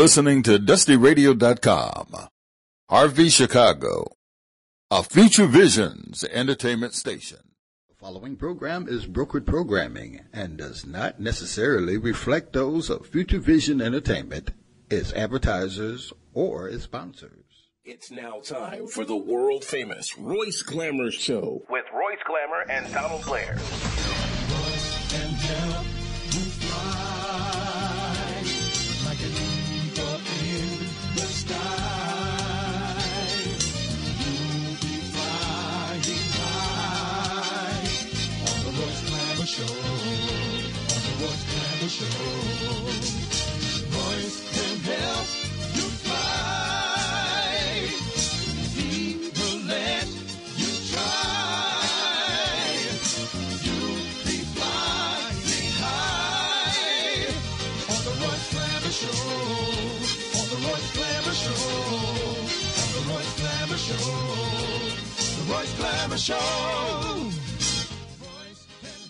listening to DustyRadio.com. RV Chicago, a Future Visions entertainment station. The following program is brokered programming and does not necessarily reflect those of Future Vision Entertainment, its advertisers, or its sponsors. It's now time for the world famous Royce Glamour Show with Royce Glamour and Donald Blair.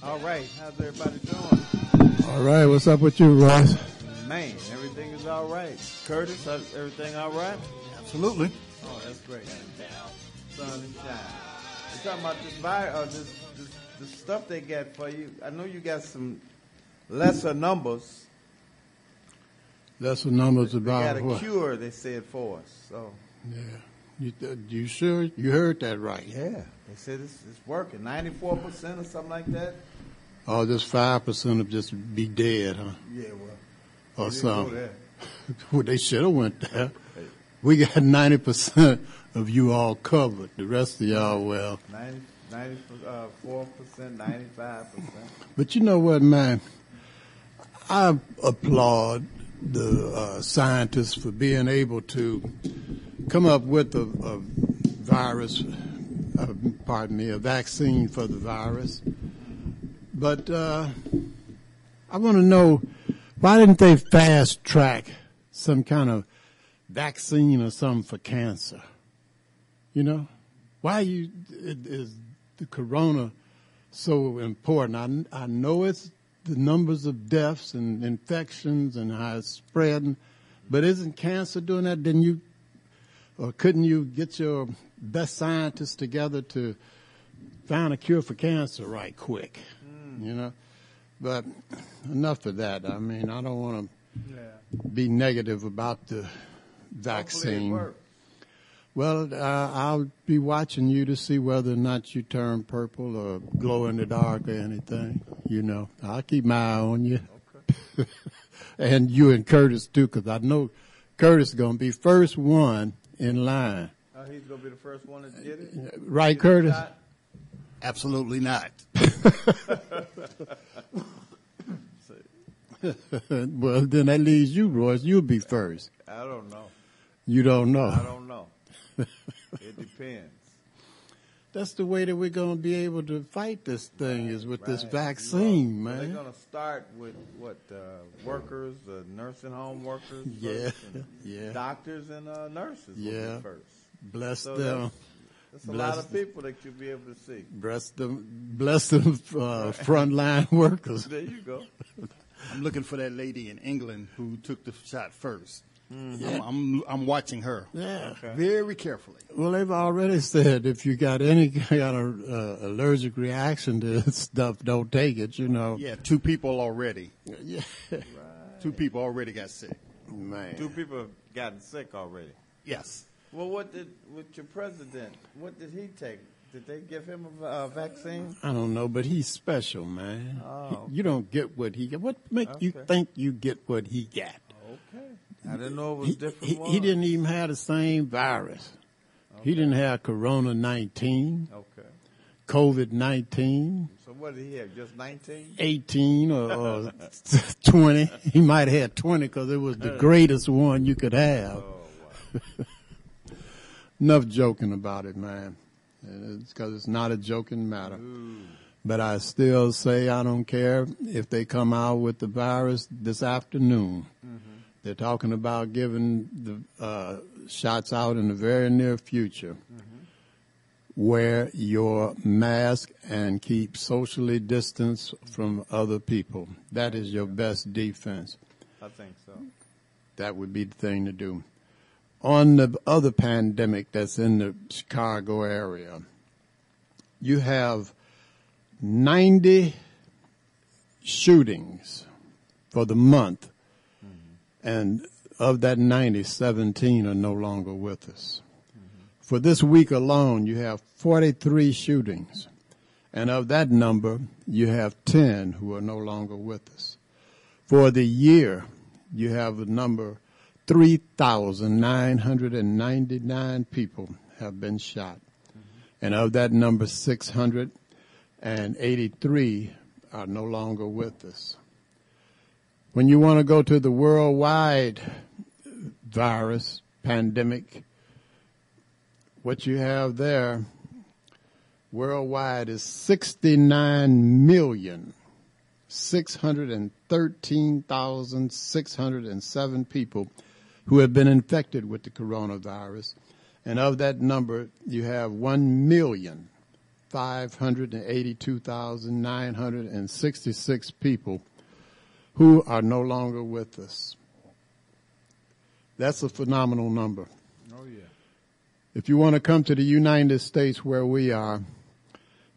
All right, how's everybody? All right, what's up with you, Ross? Man, everything is all right. Curtis, everything all right? Absolutely. Oh, that's great. Sun and shine. We're talking about this virus, uh, this, this, this stuff they got for you. I know you got some lesser numbers. Lesser numbers about what? They got a what? cure, they said, for us. So, Yeah. You, you sure? You heard that right? yeah, they said it's, it's working. 94% or something like that. Oh, just five percent of just be dead, huh? Yeah, well. Or something. Well, they should have went there. We got ninety percent of you all covered. The rest of y'all, well. 90, 94%, 95%. But you know what, man? I applaud the uh, scientists for being able to come up with a, a virus, uh, pardon me, a vaccine for the virus. But uh, I want to know why didn't they fast track some kind of vaccine or something for cancer? You know, why you is the corona so important? I I know it's the numbers of deaths and infections and how it's spreading, but isn't cancer doing that? Didn't you or couldn't you get your best scientists together to find a cure for cancer right quick? You know, but enough of that. I mean, I don't want to yeah. be negative about the vaccine. Well, uh, I'll be watching you to see whether or not you turn purple or glow in the dark or anything. You know, I'll keep my eye on you. Okay. and you and Curtis too, because I know Curtis is going to be first one in line. Oh, he's going to be the first one to get it? Right, Curtis? Absolutely not. well, then that leaves you, Royce. You'll be first. I don't know. You don't know. I don't know. it depends. That's the way that we're going to be able to fight this thing right, is with right. this vaccine, you know, man. They're going to start with what uh, workers, uh, nursing home workers, yeah, yeah, doctors and uh, nurses. Yeah, first. Bless so them. That's, a lot of people that you'll be able to see. Bless them, bless them, uh, frontline workers. There you go. I'm looking for that lady in England who took the shot first. Mm-hmm. I'm, I'm, I'm watching her. Yeah, okay. very carefully. Well, they've already said if you got any kind of uh, allergic reaction to stuff, don't take it. You know. Yeah, two people already. Yeah, right. two people already got sick. Man, two people have gotten sick already. Yes. Well, what did with your president? What did he take? Did they give him a, a vaccine? I don't know, but he's special, man. Oh, he, you don't get what he got. What make okay. you think you get what he got? Okay. I didn't know it was he, different. He, he, didn't even have the same virus. Okay. He didn't have Corona 19. Okay. COVID 19. So what did he have? Just 19? 18 or, or 20. He might have had 20 because it was the greatest one you could have. Oh, wow. Enough joking about it, man. It's because it's not a joking matter. Ooh. But I still say I don't care if they come out with the virus this afternoon. Mm-hmm. They're talking about giving the uh, shots out in the very near future. Mm-hmm. Wear your mask and keep socially distanced from other people. That is your best defense. I think so. That would be the thing to do. On the other pandemic that's in the Chicago area, you have 90 shootings for the month and of that 90, 17 are no longer with us. Mm-hmm. For this week alone, you have 43 shootings. And of that number, you have 10 who are no longer with us. For the year, you have a number 3,999 people have been shot. Mm-hmm. And of that number, 683 are no longer with us. When you want to go to the worldwide virus pandemic, what you have there worldwide is 69 million 613,607 people who have been infected with the coronavirus. And of that number, you have 1,582,966 people who are no longer with us. That's a phenomenal number. Oh, yeah. If you want to come to the United States where we are,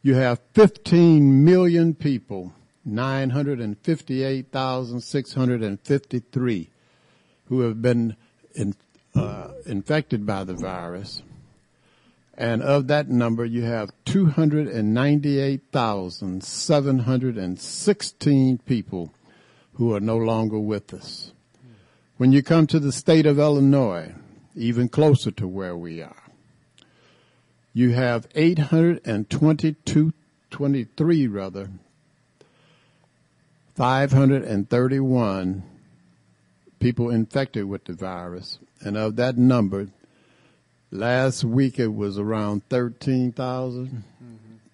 you have 15 million people, 958,653 who have been in, uh, infected by the virus. And of that number, you have 298,716 people who are no longer with us. When you come to the state of Illinois, even closer to where we are, you have 822, 23 rather, 531 people infected with the virus. And of that number, last week it was around 13,000. Mm-hmm.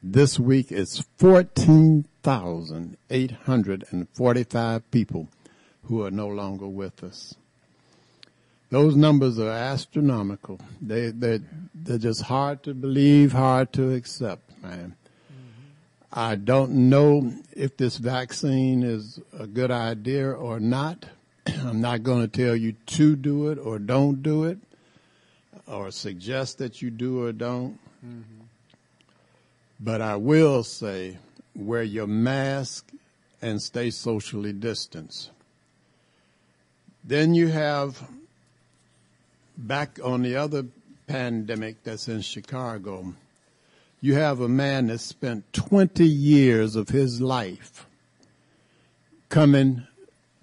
This week it's 14,845 people who are no longer with us. Those numbers are astronomical. They, they, they're just hard to believe, hard to accept, man. I don't know if this vaccine is a good idea or not. I'm not going to tell you to do it or don't do it or suggest that you do or don't. Mm-hmm. But I will say wear your mask and stay socially distanced. Then you have back on the other pandemic that's in Chicago, you have a man that spent 20 years of his life coming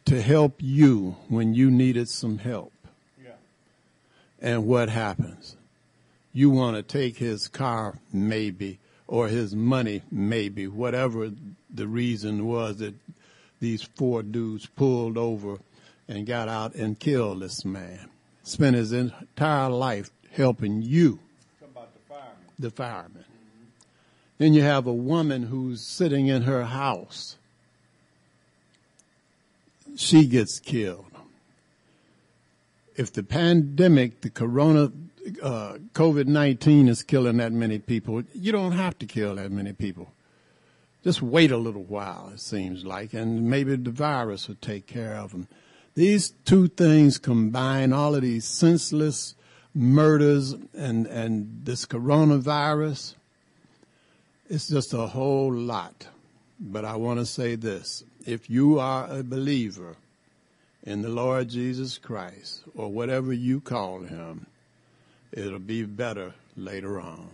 to help you when you needed some help. And what happens? You want to take his car, maybe, or his money, maybe, whatever the reason was that these four dudes pulled over and got out and killed this man. Spent his entire life helping you, the fireman. Then you have a woman who's sitting in her house. She gets killed. If the pandemic, the corona, uh, COVID-19 is killing that many people, you don't have to kill that many people. Just wait a little while, it seems like, and maybe the virus will take care of them. These two things combine all of these senseless murders and, and this coronavirus. It's just a whole lot. But I want to say this. If you are a believer in the Lord Jesus Christ or whatever you call him, it'll be better later on.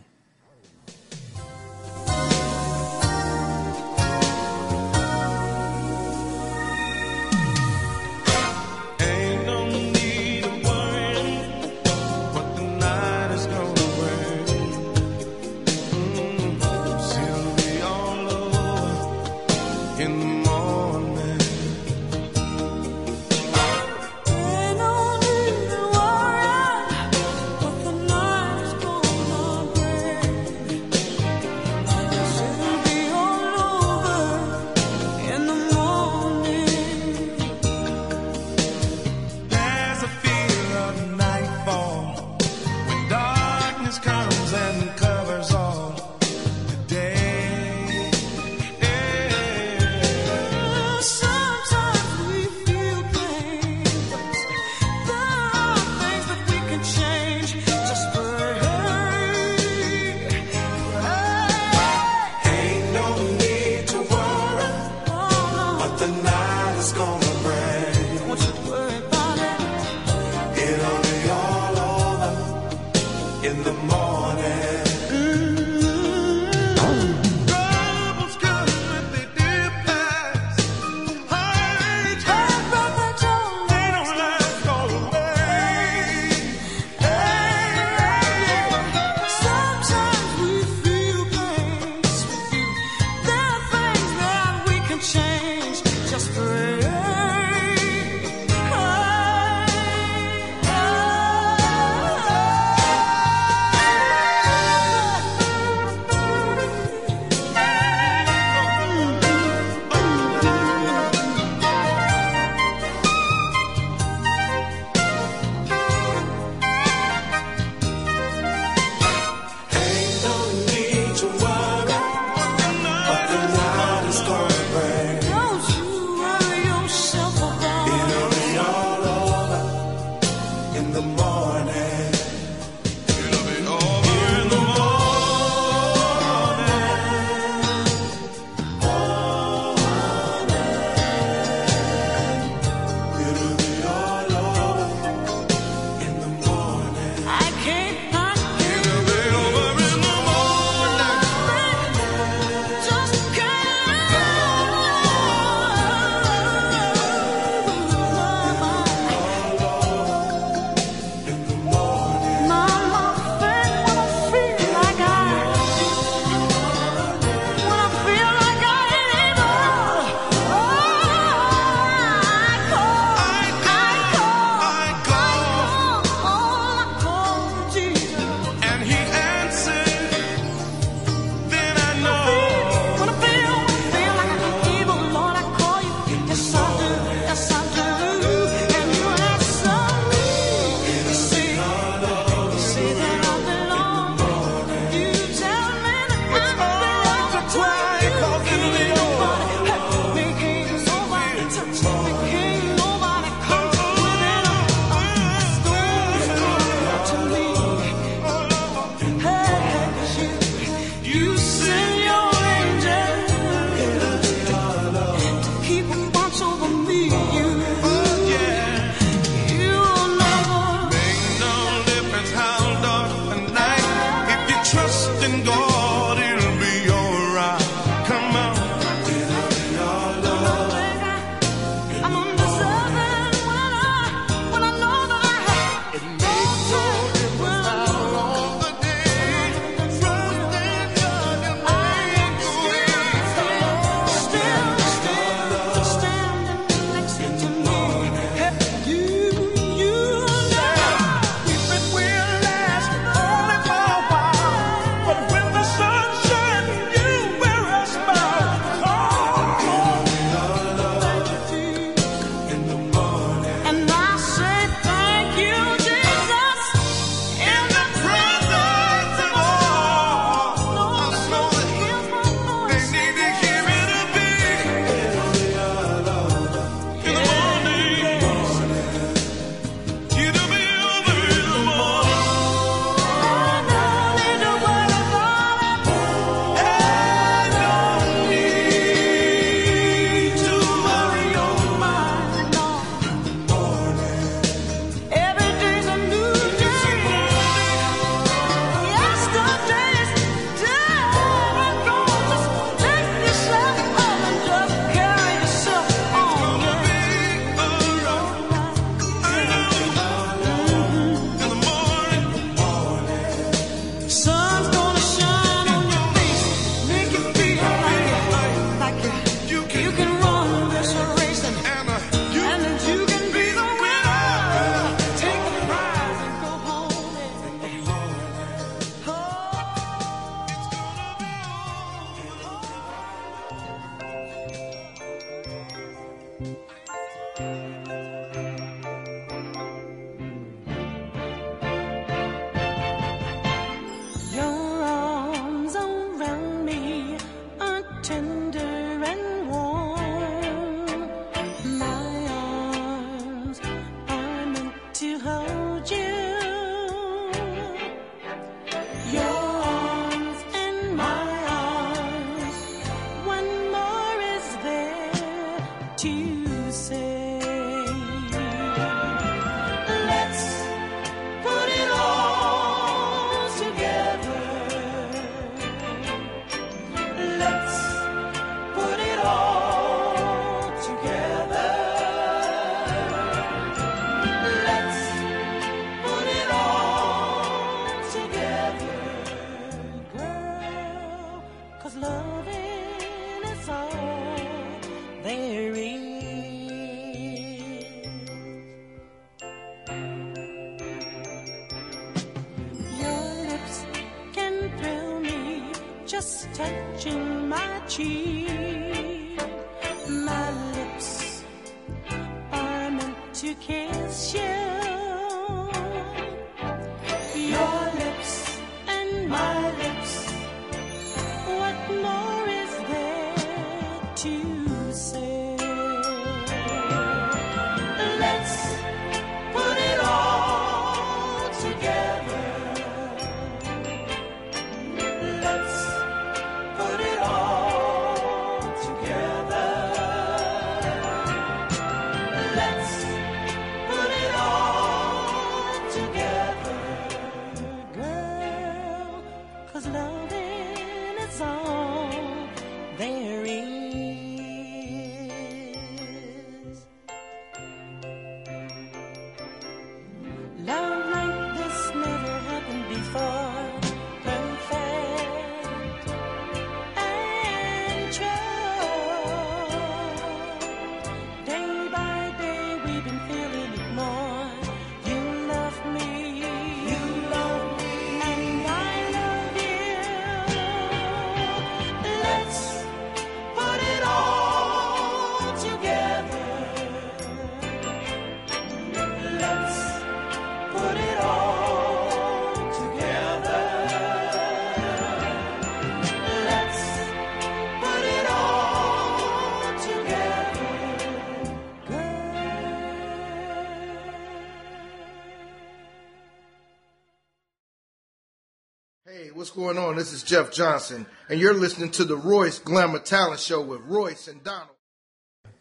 Going on? This is Jeff Johnson, and you're listening to the Royce Glamour Talent Show with Royce and Donald.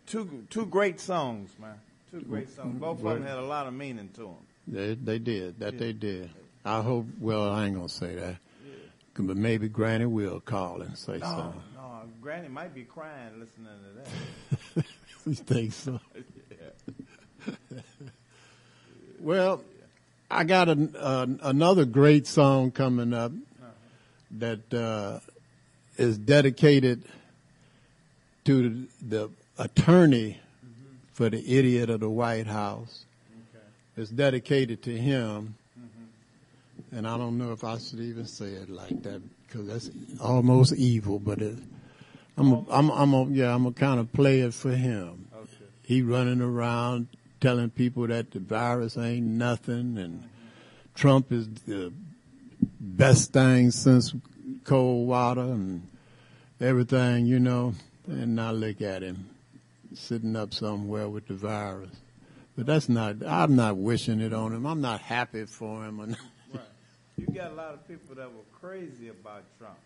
two two great songs, man. Two great songs. Both of them had a lot of meaning to them. They, they did. That they did. I hope, well, I ain't going to say that. But maybe Granny will call and say No, something. no, Granny might be crying listening to that. you think so? yeah. well, I got an, uh, another great song coming up that uh, is dedicated to the attorney for the idiot of the White House. It's dedicated to him, and I don't know if I should even say it like that because that's almost evil. But it, I'm, a, I'm, I'm, a, yeah, I'm gonna kind of play it for him. He running around telling people that the virus ain't nothing, and Trump is the best thing since cold water and everything, you know. And now look at him sitting up somewhere with the virus. But that's not. I'm not wishing it on him. I'm not happy for him. Right. You got a lot of people that were crazy about Trump.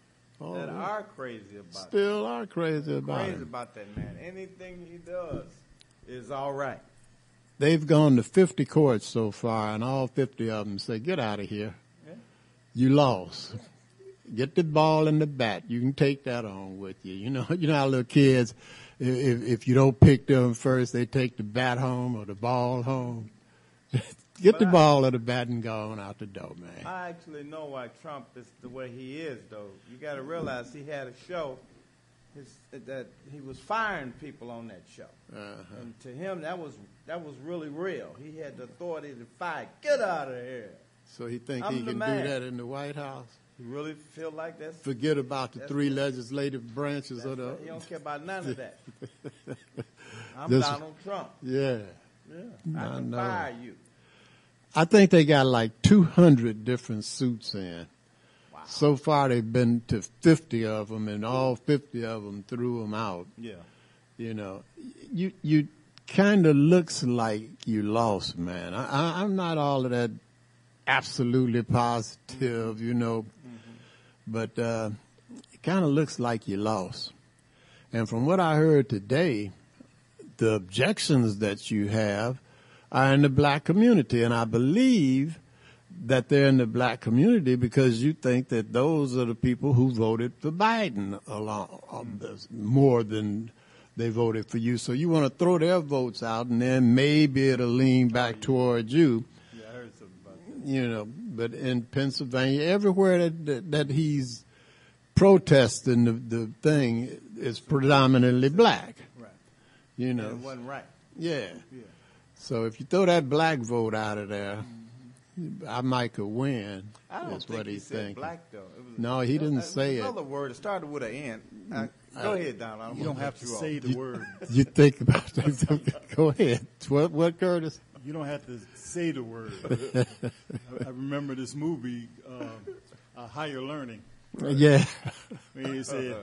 Oh, that are crazy about him. still are crazy about crazy him. about that man. Anything he does is all right. They've gone to 50 courts so far, and all 50 of them say, "Get out of here. You lost. Get the ball and the bat. You can take that on with you. You know, you know how little kids, if if you don't pick them first, they take the bat home or the ball home. Get the But I- ball or the bat and go on out the door, man. I actually know why Trump is the way he is, though. You got to realize he had a show his, that he was firing people on that show, Uh-huh. and to him that was that was really real. He had the authority to fire. Get out of here. So he think I'm he can man. do that in the White House? You really feel like that? Forget about the three legislative branches of the. He don't care about none of that. I'm This- Donald Trump. Yeah. Yeah, I I can know. fire you. I think they got like 200 different suits in. So far, they've been to 50 of them, and all 50 of them threw them out. Yeah. You know, you you kind of looks like you lost, man. I, I, I'm not all of that absolutely positive, you know, but uh, it kind of looks like you lost. And from what I heard today, the objections that you have are in the black community, and I believe that they're in the black community because you think that those are the people who voted for Biden along this- more than they voted for you. So you want to throw their votes out, and then maybe it'll lean back towards you. Yeah, I heard something about that. You know, but in Pennsylvania, everywhere that that, that he's protesting the, the thing is predominantly black. Right. You And know, it wasn't right. yeah. Yeah. So if you throw that black vote out of there, I might could win. I don't is think what he he's said thinking. black though. It was, No, he didn't uh, say it. Another word. It started with an N. Uh, go ahead, Donald. I'm You don't have to you off. say the word. You think about that? Go ahead. What? What, Curtis? You don't have to say the word. I, I remember this movie, uh, uh, Higher Learning. Yeah. When he said,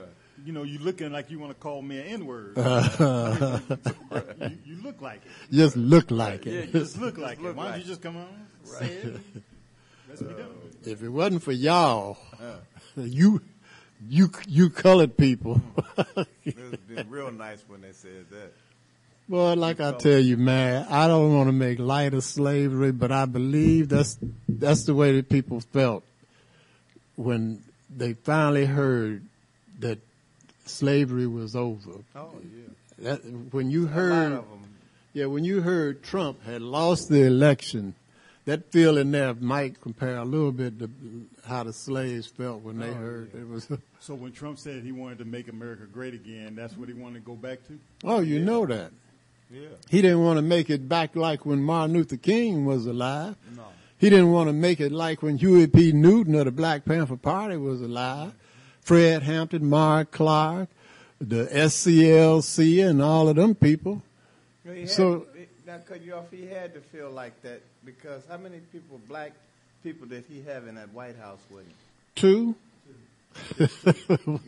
you know, you looking like you want to call me an N-word. Uh, you, you look like it. just look like Yeah, it. you just look like look it. Why don't you just come on, say it, let's be done if it wasn't for y'all, you, you, you colored people. It was been real nice when they said that. Well, like I tell you, man, I don't want to make light of slavery, but I believe that's that's the way that people felt when they finally heard that slavery was over. Oh yeah. That, when you heard, yeah, when you heard Trump had lost the election, that feeling there might compare a little bit to how the slaves felt when they Oh, heard it was. So when Trump said he wanted to make America great again, that's what he wanted to go back to? Oh, you know that. Yeah. He didn't want to make it back like when Martin Luther King was alive. No. He didn't want to make it like when Huey P. Newton of the Black Panther Party was alive. Fred Hampton, Mark Clark, the SCLC, and all of them people. He So- he- not cut you off. He had to feel like that because how many people, black people, did he have in that White House with him? Two.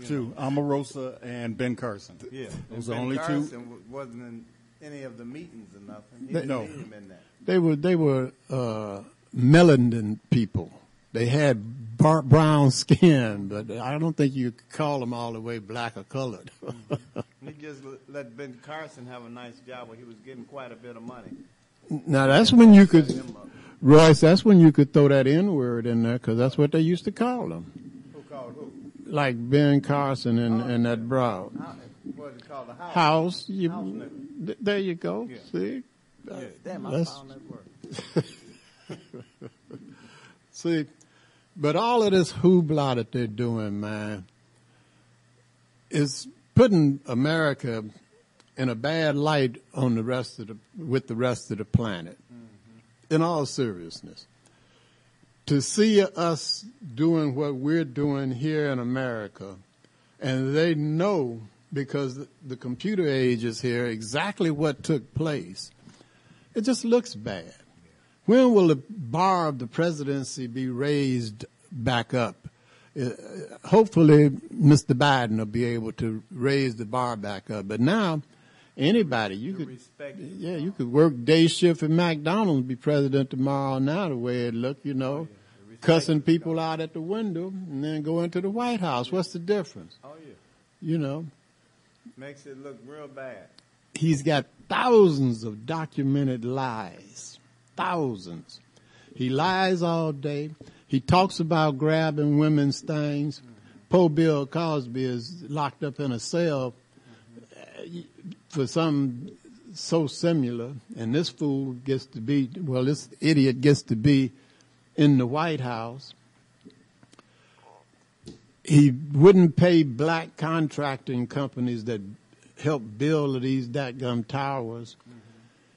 Two, Omarosa and Ben Carson. Yeah, Those And are only ben two. Carson wasn't in any of the meetings or nothing. He They- No. need him in that. They were they were uh, melanin people. They had bar- brown skin, but I don't think you could call them all the way black or colored. He just let Ben Carson have a nice job where he was getting quite a bit of money. Now that's when you could, Set him up. Royce. That's when you could throw that N word in there because that's what they used to call them. Who called who? like Ben Carson and, and that broad How, what is it called? The house. house. You, House th- there you go. Yeah. See, Yeah. Damn, I That's- found that word. see, but all of this hoopla that they're doing, man, is putting America in a bad light on the rest of the with the rest of the planet. Mm-hmm. In all seriousness, to see us doing what we're doing here in America, and they know because the computer age is here exactly what took place. It just looks bad. When will the bar of the presidency be raised back up? Uh, hopefully, Mr. Biden will be able to raise the bar back up. But now, anybody you could, yeah, you could work day shift at McDonald's and be president tomorrow. Now, the way it look, you know, cussing people out at the window and then go into the White House. What's the difference? Oh yeah, You know, makes it look real bad. he's got thousands of documented lies. Thousands. He lies all day. He talks about grabbing women's things. Poor Bill Cosby is locked up in a cell uh, for some so similar, and this fool gets to be, well, this idiot gets to be in the White House. He wouldn't pay black contracting companies that helped build these dadgum towers.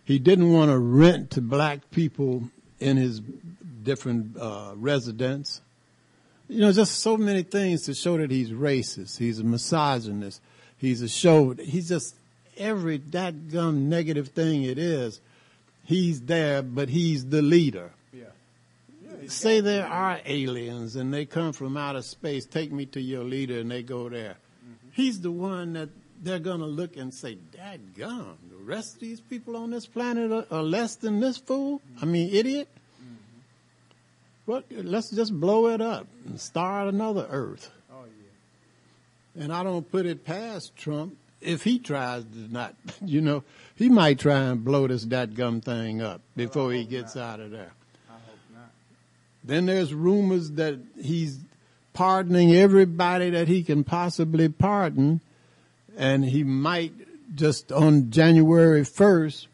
He didn't want to rent to black people in his different uh, residence. You know, just so many things to show that he's racist. He's a misogynist. He's a show. He's just every dadgum negative thing it is. He's there, but he's the leader. Say there are aliens and they come from outer space. Take me to your leader, and they go there. Mm-hmm. He's the one that they're going to look and say, "Dad gum, the rest of these people on this planet are, are less than this fool. I mean, idiot. Mm-hmm. What? Let's just blow it up and start another Earth." Oh yeah. And I don't put it past Trump if he tries to not, you know, he might try and blow this gum thing up before he gets not. out of there. I hope not. Then there's rumors that he's pardoning everybody that he can possibly pardon, and he might just on January 1st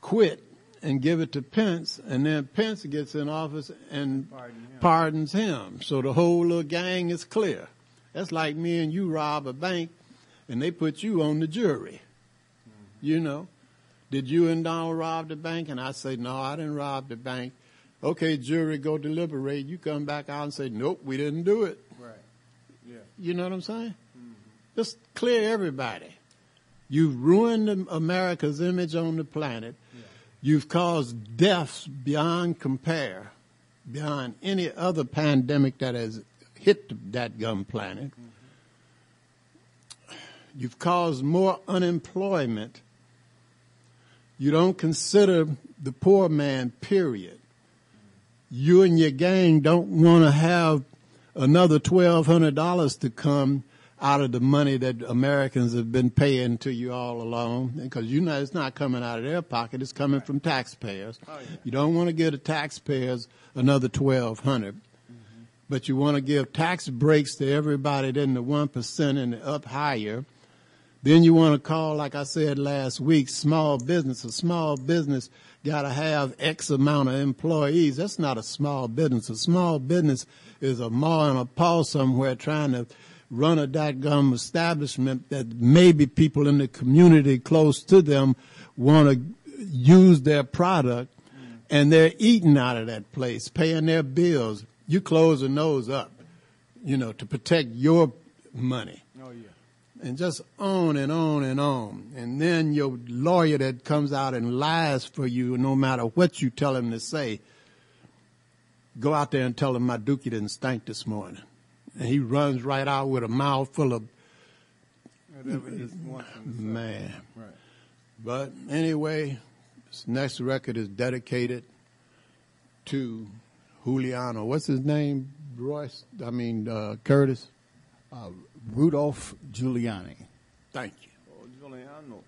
quit and give it to Pence, and then Pence gets in office and Pardon him. pardons him. So the whole little gang is clear. That's like me and you rob a bank, and they put you on the jury. Mm-hmm. You know, did you and Donald rob the bank? And I say, no, I didn't rob the bank. Okay, jury, go deliberate. You come back out and say, nope, we didn't do it. Right. Yeah. You know what I'm saying? Mm-hmm. Just clear everybody. You've ruined America's image on the planet. You've caused deaths beyond compare, beyond any other pandemic that has hit that gum planet. Mm-hmm. You've caused more unemployment. You don't consider the poor man, period. You and your gang don't want to have another $1,200 to come out of the money that Americans have been paying to you all along. Because you know it's not coming out of their pocket, it's coming from taxpayers. Oh, you don't want to give the taxpayers another 1200 mm-hmm. but you want to give tax breaks to everybody in the 1% and up higher. Then you want to call, like I said last week, small business. A small business got to have X amount of employees. That's not a small business. A small business is a ma and a pa somewhere trying to run a dadgum establishment that maybe people in the community close to them want to use their product and they're eating out of that place, paying their bills. You close closing those up, you know, to protect your money. And just on and on and on. And then your lawyer that comes out and lies for you, no matter what you tell him to say, go out there and tell him my dookie didn't stink this morning. And he runs right out with a mouth full of Whatever just wants him to say. man. Right. But anyway, this next record is dedicated to Juliano. What's his name? Royce? I mean, uh, Curtis? Uh, Rudolph Giuliani. Thank you. Oh, Giuliano.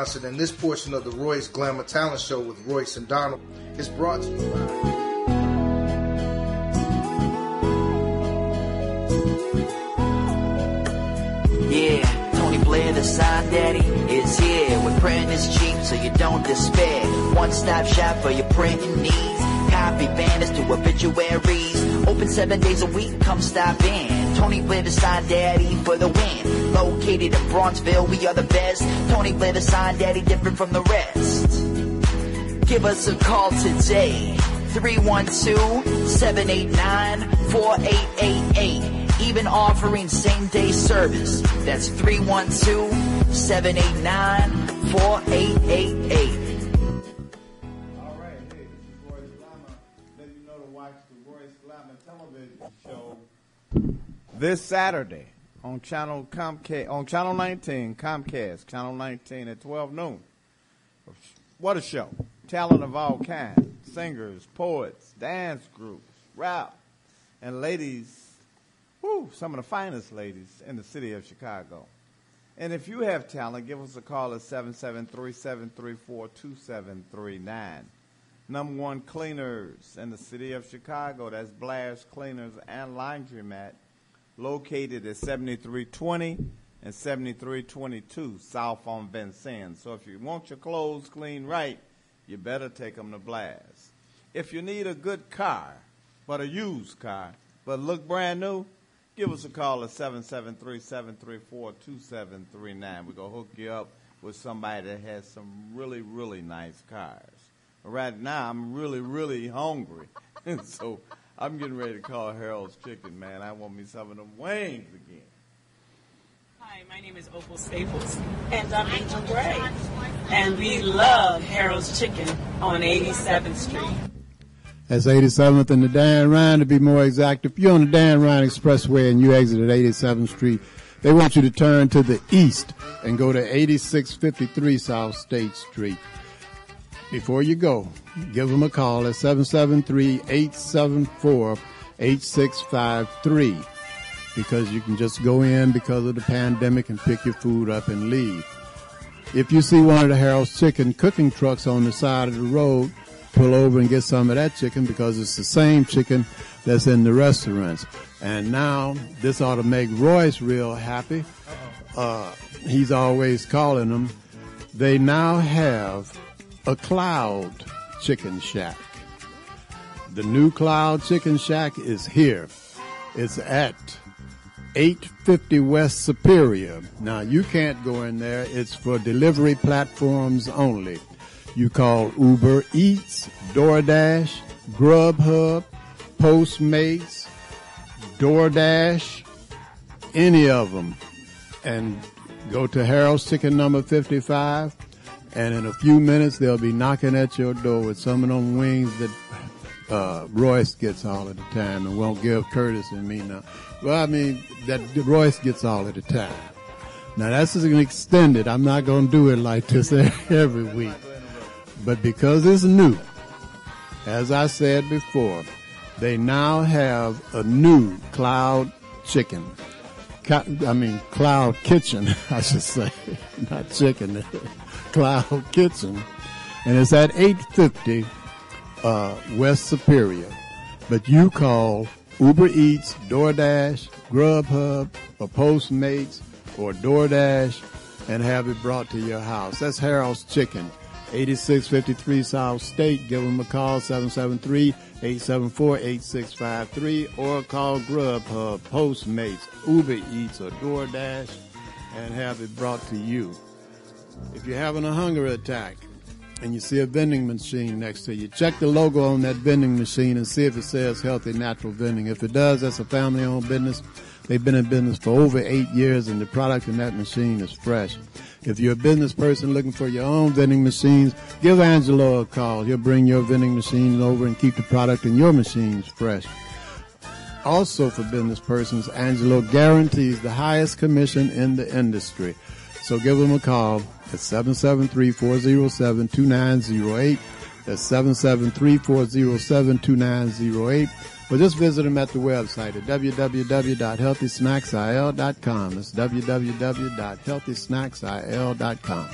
and this portion of the Royce Glamour Talent Show with Royce and Donald is brought to you by. Yeah, Tony Blair, the sign daddy, is here. with print is cheap, so you don't despair. One stop shop for your printing needs. Copy banners to obituaries Open seven days a week, come stop in. Tony Glitter sign daddy for the win. Located in Bronzeville, we are the best. Tony Glitter sign daddy, different from the rest. Give us a call today. 312-789-4888. Even offering same day service. That's 312-789-4888. This Saturday on channel Comcast on channel 19 Comcast channel 19 at 12 noon. What a show! Talent of all kinds: singers, poets, dance groups, rap, and ladies. Whoo, some of the finest ladies in the city of Chicago. And if you have talent, give us a call at 773-734-2739. Number one cleaners in the city of Chicago. That's Blair's Cleaners and Laundromat, located at 7320 and 7322 South on Vincennes. So if you want your clothes cleaned right, you better take them to Blair's. If you need a good car, but a used car, but look brand new, give us a call at 773-734-2739. We're going to hook you up with somebody that has some really, really nice cars. Right now, I'm really, really hungry. So I'm getting ready to call Harold's Chicken, man. I want me some of them wings again. Hi, my name is Opal Staples, and I'm Angel Gray. And we love Harold's Chicken on 87th Street. That's 87th and the Dan Ryan to be more exact. If you're on the Dan Ryan Expressway and you exit at 87th Street, they want you to turn to the east and go to 8653 South State Street. Before you go, give them a call at 773-874-8653 because you can just go in because of the pandemic and pick your food up and leave. If you see one of the Harold's Chicken cooking trucks on the side of the road, pull over and get some of that chicken because it's the same chicken that's in the restaurants. And now this ought to make Royce real happy. Uh, he's always calling them. They now have a Cloud Chicken Shack. The new Cloud Chicken Shack is here. It's at 850 West Superior. Now you can't go in there. It's for delivery platforms only. You call Uber Eats, DoorDash, Grubhub, Postmates, DoorDash, any of them, and go to Harold's Chicken number 55. And in a few minutes, they'll be knocking at your door with some of them wings that uh, Royce gets all of the time and won't give Curtis and me now. Well, I mean, that Royce gets all of the time. Now that's an extended. I'm not going to do it like this every week. But because it's new, as I said before, they now have a new cloud chicken. I mean, cloud kitchen, I should say. Not chicken. cloud kitchen. And it's at 850 uh, West Superior. But you call Uber Eats, DoorDash, Grubhub, or Postmates, or DoorDash, and have it brought to your house. That's Harold's Chicken, 8653 South State. Give them a call, 773-874-8653, or call Grubhub, Postmates, Uber Eats, or DoorDash, and have it brought to you. If you're having a hunger attack, and you see a vending machine next to you, check the logo on that vending machine and see if it says healthy natural vending. If it does, that's a family owned business. They've been in business for over eight years and the product in that machine is fresh. If you're a business person looking for your own vending machines, give Angelo a call. He'll bring your vending machines over and keep the product in your machines fresh. Also for business persons, Angelo guarantees the highest commission in the industry. So give him a call at 773-407-2908. That's 773-407-2908. Or just visit them at the website at www.healthysnacksil.com. That's www.healthysnacksil.com.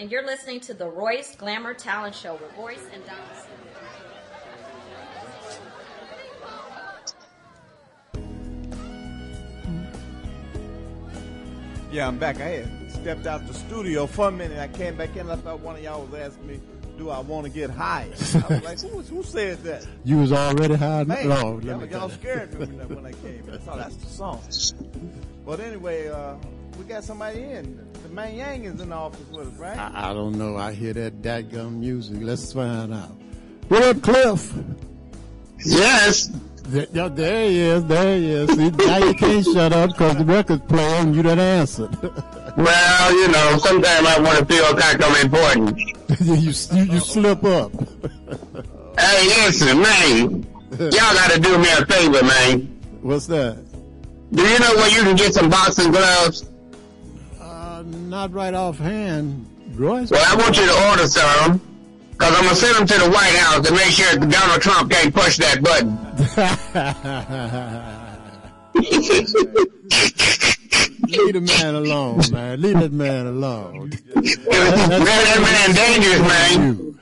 and you're listening to the Royce Glamour Talent Show with Royce and Donald. Yeah, I'm back. I had stepped out the studio for a minute. I came back in. And I thought one of y'all was asking me, "Do I want to get high?" I was like, "Who, who said that?" You was already high. Man, no, let y'all, me y'all scared me when, when I came in. So that's the song. But anyway, uh, we got somebody in. The man Yang is in the office with us, right? I, I don't know. I hear that dadgum music. Let's find out. What up, Cliff? Yes. There, yeah, there he is. There he is. See, now you can't shut up because the record's playing and you done answered. Well, you know, sometimes I want to feel kind of important. you, you, you slip up. Hey, listen, man. Y'all got to do me a favor, man. What's that? Do you know where you can get some boxing gloves? Not right offhand. Royce? Well, I want you to order some. Because I'm going to send them to the White House to make sure Donald Trump can't push that button. Leave the man alone, man. Leave that man alone. man, that man dangerous, man.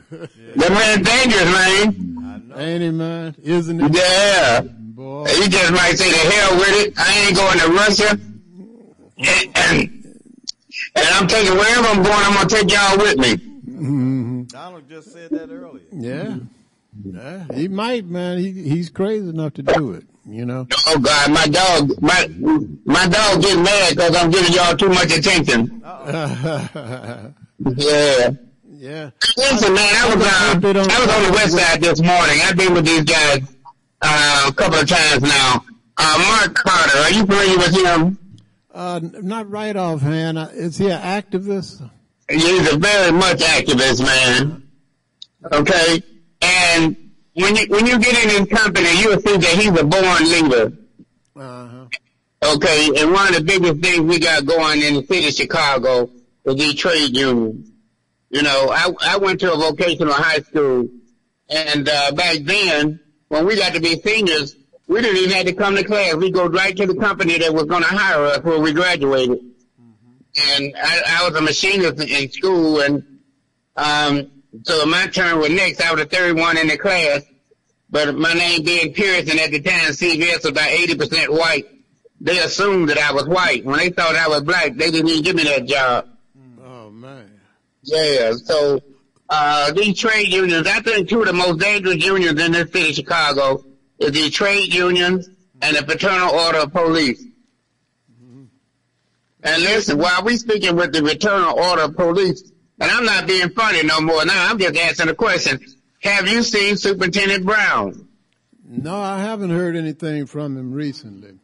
That man dangerous, man. Ain't he, man? Isn't it? Yeah. You just might say the hell with it. I ain't going to Russia. And, and, and I'm taking wherever I'm going, I'm going to take y'all with me. Mm-hmm. Donald just said that earlier. Yeah. Yeah, he might, man. He he's crazy enough to do it. You know. Oh God, my dog, my my dog getting mad because I'm giving y'all too much attention. Yeah. Yeah. Listen, man, I was uh, I was on the west side this morning. I've been with these guys uh, a couple of times now. Uh, Mark Carter, are you familiar with him? Uh, not right off, man. Is he an activist? He's a very much activist, man. Okay, and when you when you get in his company, you'll think that he's a born leader. Uh-huh. Okay, and one of the biggest things we got going in the city of Chicago is the trade unions. You know, I I went to a vocational high school, and uh, back then, when we got to be seniors, we didn't even have to come to class. We go right to the company that was going to hire us when we graduated. And I, I was a machinist in school, and um, so my turn was next. I was the third one in the class, but my name being Pearson at the time, CVS was about eighty percent white. They assumed that I was white. When they thought I was black, they didn't even give me that job. Oh man. Yeah, so uh, these trade unions, I think two of the most dangerous unions in this city of Chicago is the trade unions and the Fraternal Order of Police. And listen, while we speaking with the Fraternal Order of Police, and I'm not being funny no more now, I'm just asking a question. Have you seen Superintendent Brown? No, I haven't heard anything from him recently.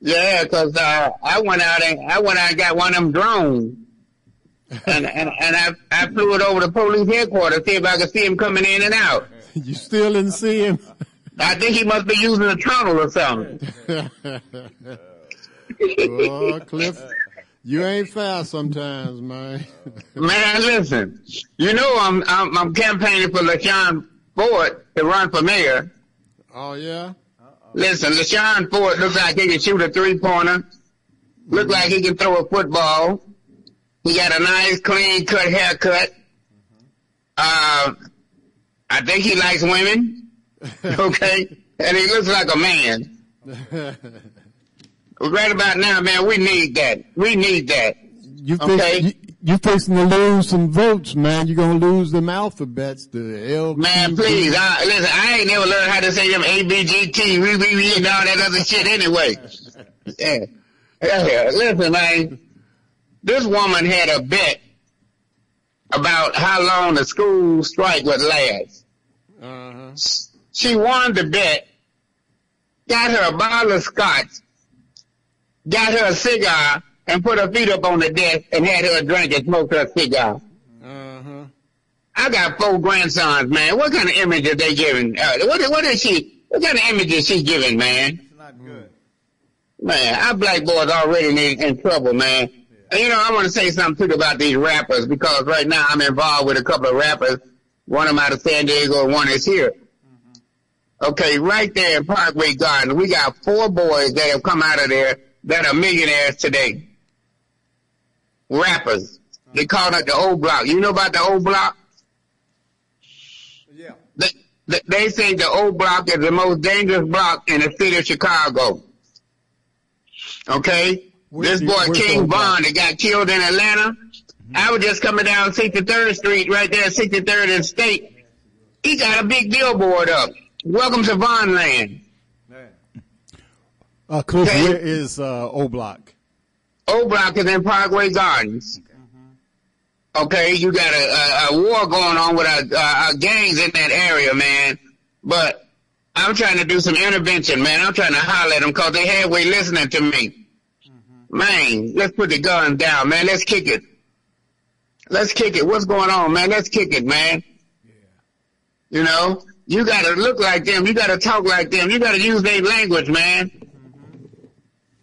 Yeah, 'cause uh, I went out and I went out and got one of them drones, and and and I I flew it over to police headquarters to see if I could see him coming in and out. you still didn't see him? I think he must be using a tunnel or something. oh, Cliff, you ain't fast sometimes, man. Man, listen, you know I'm I'm, I'm campaigning for LaShawn Ford to run for mayor. Oh yeah. Listen, LaShawn Ford looks like he can shoot a three pointer. Look like he can throw a football. He got a nice clean cut haircut. Uh, I think he likes women. Okay, and he looks like a man. Right about now, man, we need that. We need that. You Okay. you, you fixing to lose some votes, man. You're gonna lose them alphabets. The L. Man, please, I, listen, I ain't never learned how to say them A, B, G, T, we, we, we, and all that other shit anyway. Yeah. Yeah, listen, man, this woman had a bet about how long the school strike would last. Uh-huh. She won the bet, got her a bottle of scotch, got her a cigar, and put her feet up on the desk and had her a drink and smoked her cigar. Uh-huh. I got four grandsons, man. What kind of image are they giving? Uh, what, what is she? What kind of image is she giving, man? It's not good. Man, our black boys already in, in trouble, man. And, you know, I want to say something too about these rappers because right now I'm involved with a couple of rappers. One of them out of San Diego, one is here. Okay, right there in Parkway Garden, we got four boys that have come out of there that are millionaires today. Rappers. They call it the O'Block. You know about the O'Block? Yeah. They, they, they say the O'Block is the most dangerous block in the city of Chicago. Okay? Where's this boy the King? Von that got killed in Atlanta. I was just coming down 63rd Street, right there, 63rd and State. He got a big billboard up. Welcome to Von Land. Uh, Cliff, Okay. where is uh, O'Block? O Block is in Parkway Gardens. Okay, you got a, a, a war going on with our, a gangs in that area, man. But I'm trying to do some intervention, man. I'm trying to holler at them because they halfway listening to me. Man, let's put the gun down, man. Let's kick it. Let's kick it. What's going on, man? Let's kick it, man. You know, you gotta look like them. You gotta talk like them. You gotta use their language, man.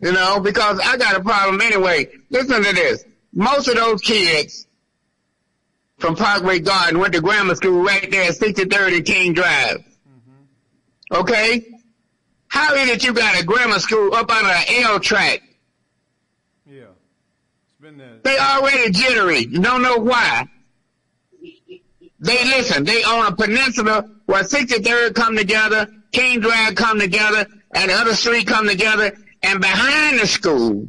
You know, because I got a problem anyway. Listen to this. Most of those kids from Parkway Garden went to grammar school right there at 63rd and King Drive. Okay? How is it you got a grammar school up on an L track? Yeah. It's been there. They already jittery. You don't know why. They listen, they own a peninsula where 63rd come together, King Drive come together, and the other street come together, and behind the school,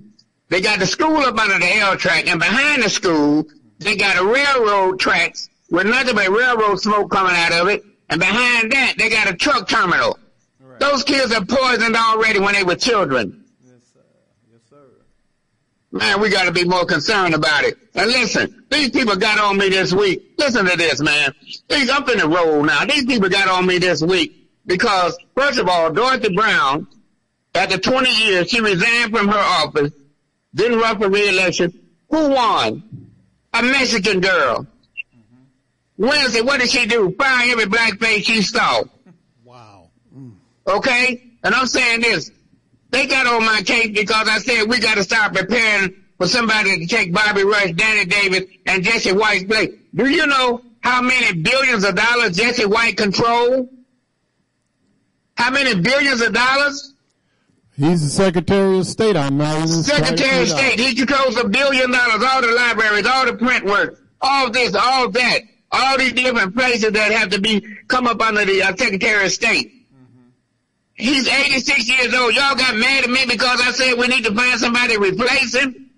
they got the school up under the L track, and behind the school, they got a railroad tracks with nothing but railroad smoke coming out of it, and behind that, they got a truck terminal. Those kids are poisoned already when they were children. Man, we got to be more concerned about it. And listen, these people got on me this week. Listen to this, man. These, I'm finna roll now. These people got on me this week because, first of all, Dorothy Brown, after 20 years, she resigned from her office, didn't run for re-election. Who won? A Mexican girl. Mm-hmm. Wednesday, what did she do? Fire every black face she saw. Wow. Okay? And I'm saying this. They got on my case because I said we got to start preparing for somebody to take Bobby Rush, Danny Davis, and Jesse White's place. Do you know how many billions of dollars Jesse White control? How many billions of dollars? He's the Secretary of State. I'm not Secretary of State, he controls a billion dollars, all the libraries, all the print work, all this, all that, all these different places that have to be come up under the uh, Secretary of State. He's 86 years old. Y'all got mad at me because I said we need to find somebody to replace him.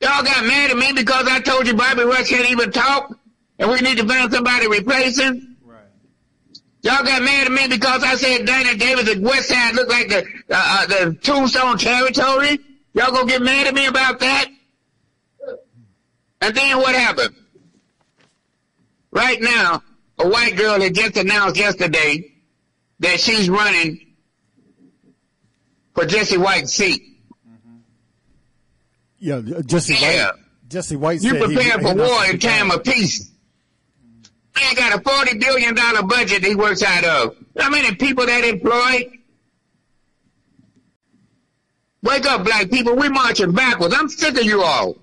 Y'all got mad at me because I told you Bobby Rush can't even talk, and we need to find somebody to replace him. Y'all got mad at me because I said Danny Davis at West Side looked like the uh, uh, the Tombstone territory. Y'all gonna get mad at me about that? And then what happened? Right now, a white girl had just announced yesterday that she's running for Jesse White's seat. Yeah, uh, Jesse Yeah. White. Jesse White You prepare for war in time of peace. Man got a forty billion dollar budget he works out of. How many people that employed? Wake up, black people. We're marching backwards. I'm sick of you all.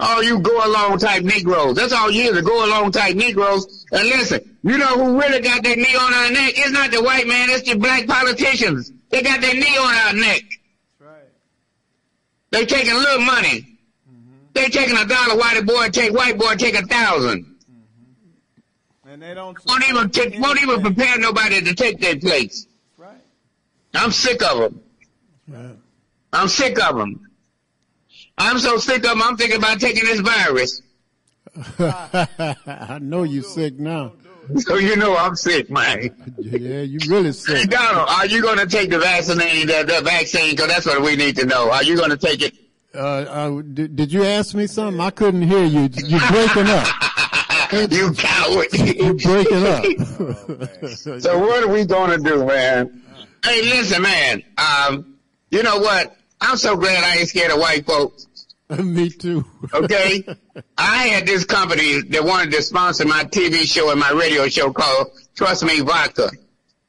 All you go along type Negroes. That's all you is, a go along type Negroes. And listen, you know who really got their knee on our neck? It's not the white man, it's the black politicians. They got their knee on our neck. They taking a little money. Mm-hmm. They taking a dollar, white boy take white boy take a thousand. Mm-hmm. And they don't. Won't even take, won't even prepare nobody to take their place. Right. I'm sick of them. Right. I'm sick of them. I'm so sick of them. I'm thinking about taking this virus. I know you're sick now. So you know I'm sick, man. Yeah, you really sick. Donald, are you going to take the vaccine? The, the vaccine? Because that's what we need to know. Are you going to take it? Uh, uh, did, did you ask me something? I couldn't hear you. You're breaking up. you coward. You're breaking up. So what are we going to do, man? Hey, listen, man. Um, you know what? I'm so glad I ain't scared of white folks. me too. Okay? I had this company that wanted to sponsor my TV show and my radio show called Trust Me Vodka.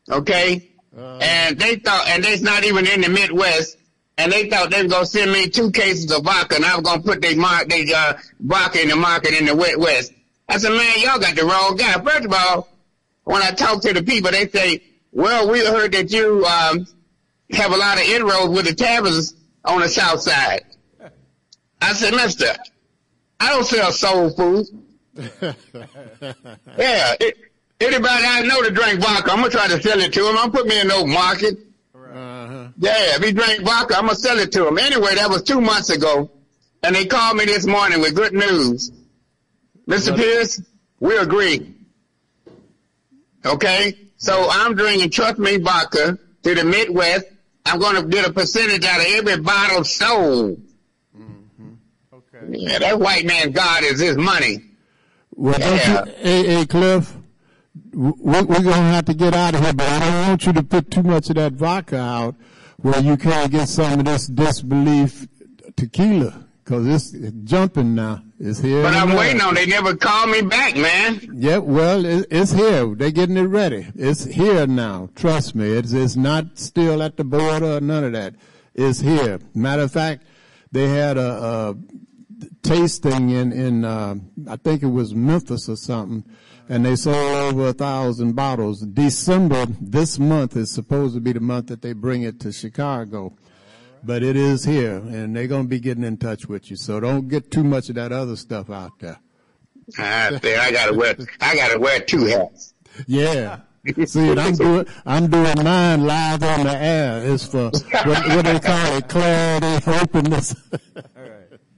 Okay? and they thought, and they's not even in the Midwest, and they thought they were gonna send me two cases of vodka, and I was gonna put they mark, they uh, vodka in the market in the West West. I said, man, y'all got the wrong guy. First of all, when I talk to the people, they say, well, we heard that you um, have a lot of inroads with the taverns on the South Side. I said, Mister, I don't sell soul food. Yeah, it, anybody I know to drink vodka, I'm gonna try to sell it to him. I'm put me in no market. Yeah, if he drink vodka, I'm gonna sell it to him. Anyway, that was two months ago, and they called me this morning with good news. Mr. Pierce, we agree. Okay, so I'm drinking Trust Me vodka to the Midwest. I'm gonna get a percentage out of every bottle sold. Yeah, that white man God is his money. Well, Yeah. don't you, hey, hey, Cliff, we're, we're going to have to get out of here, but I don't want you to put too much of that vodka out where you can't get some of this disbelief tequila, because it's, it's jumping now. It's here. But I'm waiting on. They never called me back, man. Yeah, well, it, it's here. They're getting it ready. It's here now. Trust me. It's, it's not still at the border or none of that. It's here. Matter of fact, they had a, a tasting in, in, uh, I think it was Memphis or something, and they sold over a thousand bottles. December, this month is supposed to be the month that they bring it to Chicago. But it is here, and they're going to be getting in touch with you. So don't get too much of that other stuff out there. I say I gotta wear. I gotta wear two hats. Yeah. See, and I'm doing I'm doing mine live on the air. It's for what, what they call it, clarity, openness.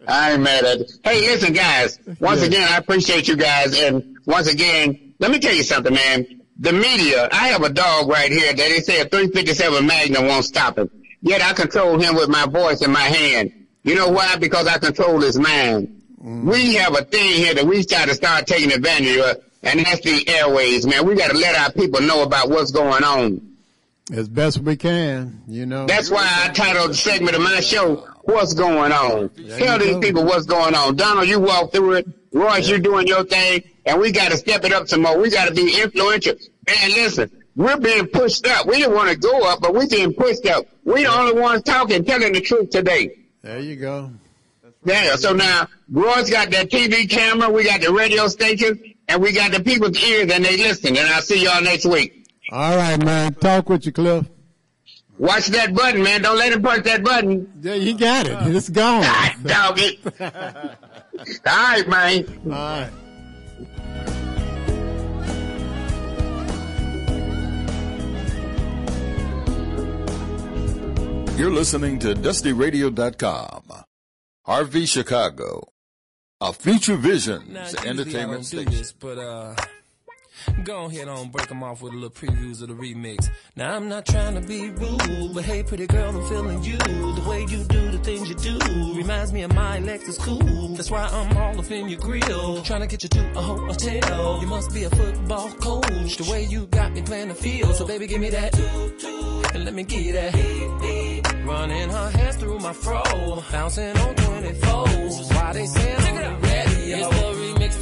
I ain't mad at it. Hey, listen, guys. Once Yeah. again, I appreciate you guys, and once again, let me tell you something, man. The media. I have a dog right here that they say a 357 Magnum won't stop him. Yet I control him with my voice in my hand. You know why? Because I control his mind. Mm. We have a thing here that we try to start taking advantage of, and that's the airways, man. We got to let our people know about what's going on. As best we can, you know. That's why I titled the segment of my show, What's Going On? Tell these people what's going on. Donald, you walk through it. Royce, You're doing your thing. And we got to step it up some more. We got to be influential. Man, listen, we're being pushed up. We didn't want to go up, but we're being pushed up. We're the only ones talking, telling the truth today. There you go. Yeah, so now Roy's got that TV camera, we got the radio station, and we got the people's ears and they listen. And I'll see y'all next week. All right, man. Talk with you, Cliff. Watch that button, man. Don't let him push that button. Yeah, you got it. It's gone. Dog it. All right, man. All right. You're listening to DustyRadio.com. RV Chicago. A Future Visions Now, I entertainment don't do station. this, but uh, go ahead on break them off with a little previews of the remix. Now I'm not trying to be rude, but hey, pretty girl, I'm feeling you. The way you do the things you do reminds me of my Lexus cool. That's why I'm all up in your grill, trying to get you to a hotel. You must be a football coach. The way you got me playing the field, so baby, give me that. And let me get you that. Running her hands through my fro, bouncing on 24s. Why they say I'm ready?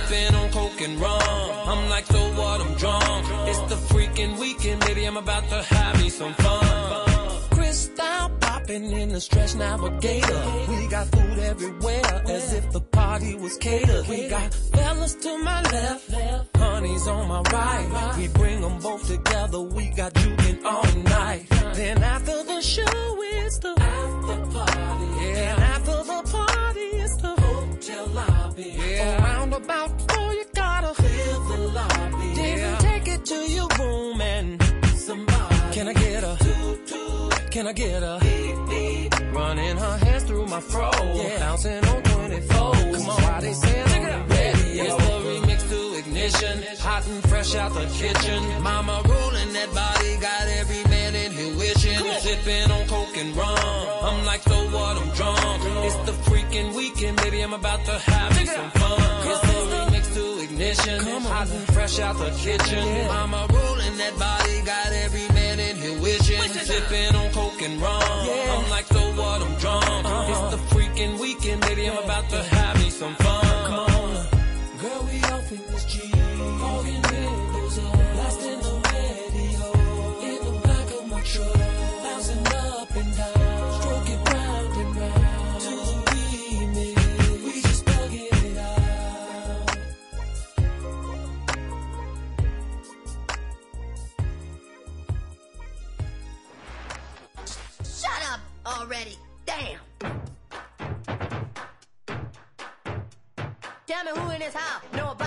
Sipping on coke and rum. I'm like, so what? I'm drunk. It's the freaking weekend, baby. I'm about to have me some fun. Cristal popping in the stretch navigator. We got food everywhere, as if the party was catered. We got fellas to my left, honeys on my right. We bring them both together. We got juking all night. Then after the show, it's the after party. Yeah, after the party, lobby. Yeah. About four, you gotta fill the lobby. Then yeah. take it to your room and somebody. Can I get a? Toot, toot. Can I get a? Beep, beep. Running her hands through my fro. Yeah. Bouncing on 24. Come on, why they say Check it out. It's the remix to ignition. Hot and fresh out the kitchen. Mama rolling that body, got every man in here wishing. Sipping on coke and rum. I'm like, so what? I'm drunk. It's the fucking weekend, baby, I'm about to have Check some fun. It's the remix to ignition. Come on. fresh out the kitchen. Yeah. Mama rolling that body, got every man in here wishing. Sipping on coke and rum. Yeah. I'm like, so what? I'm drunk. Uh-huh. It's the freaking weekend, baby, I'm about to have me some fun. Come on. Girl, we all in this G. All in tell me who in this house No.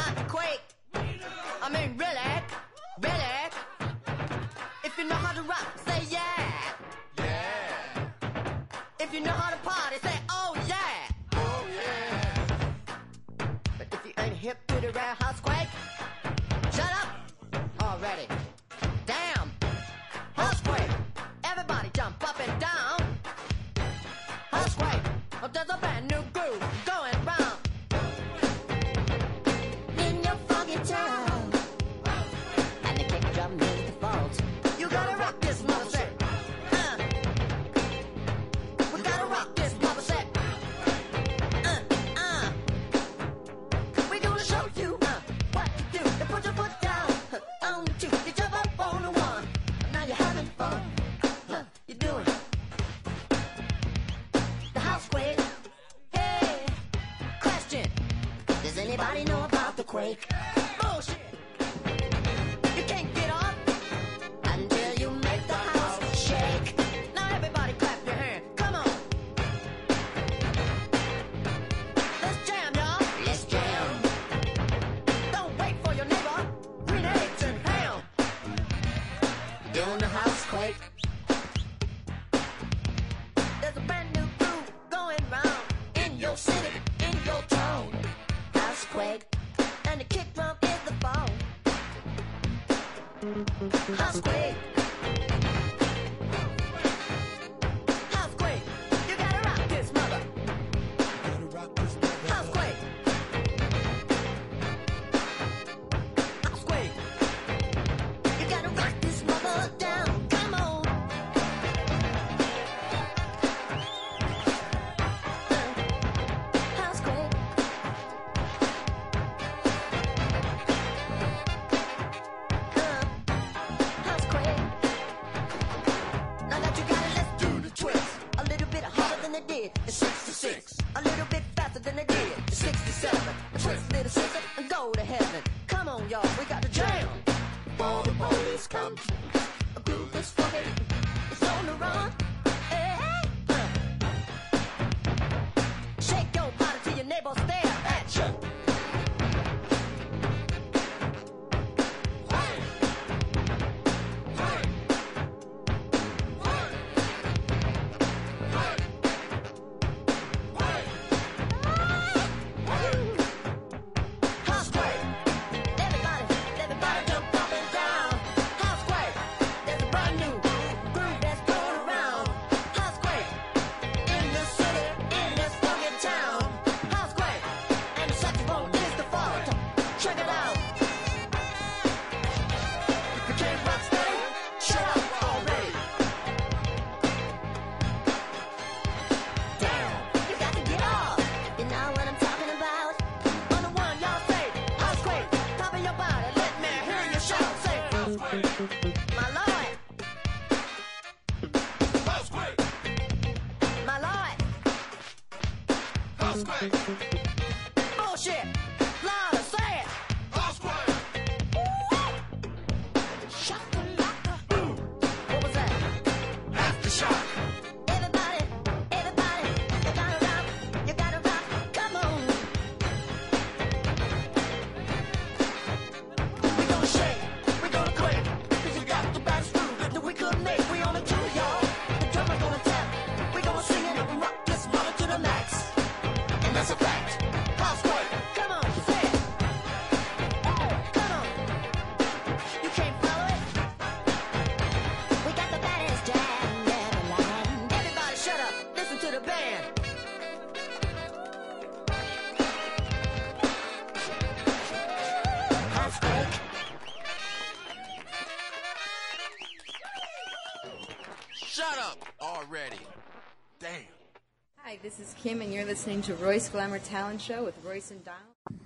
Listening to Royce Glamour Talent Show with Royce and Donald.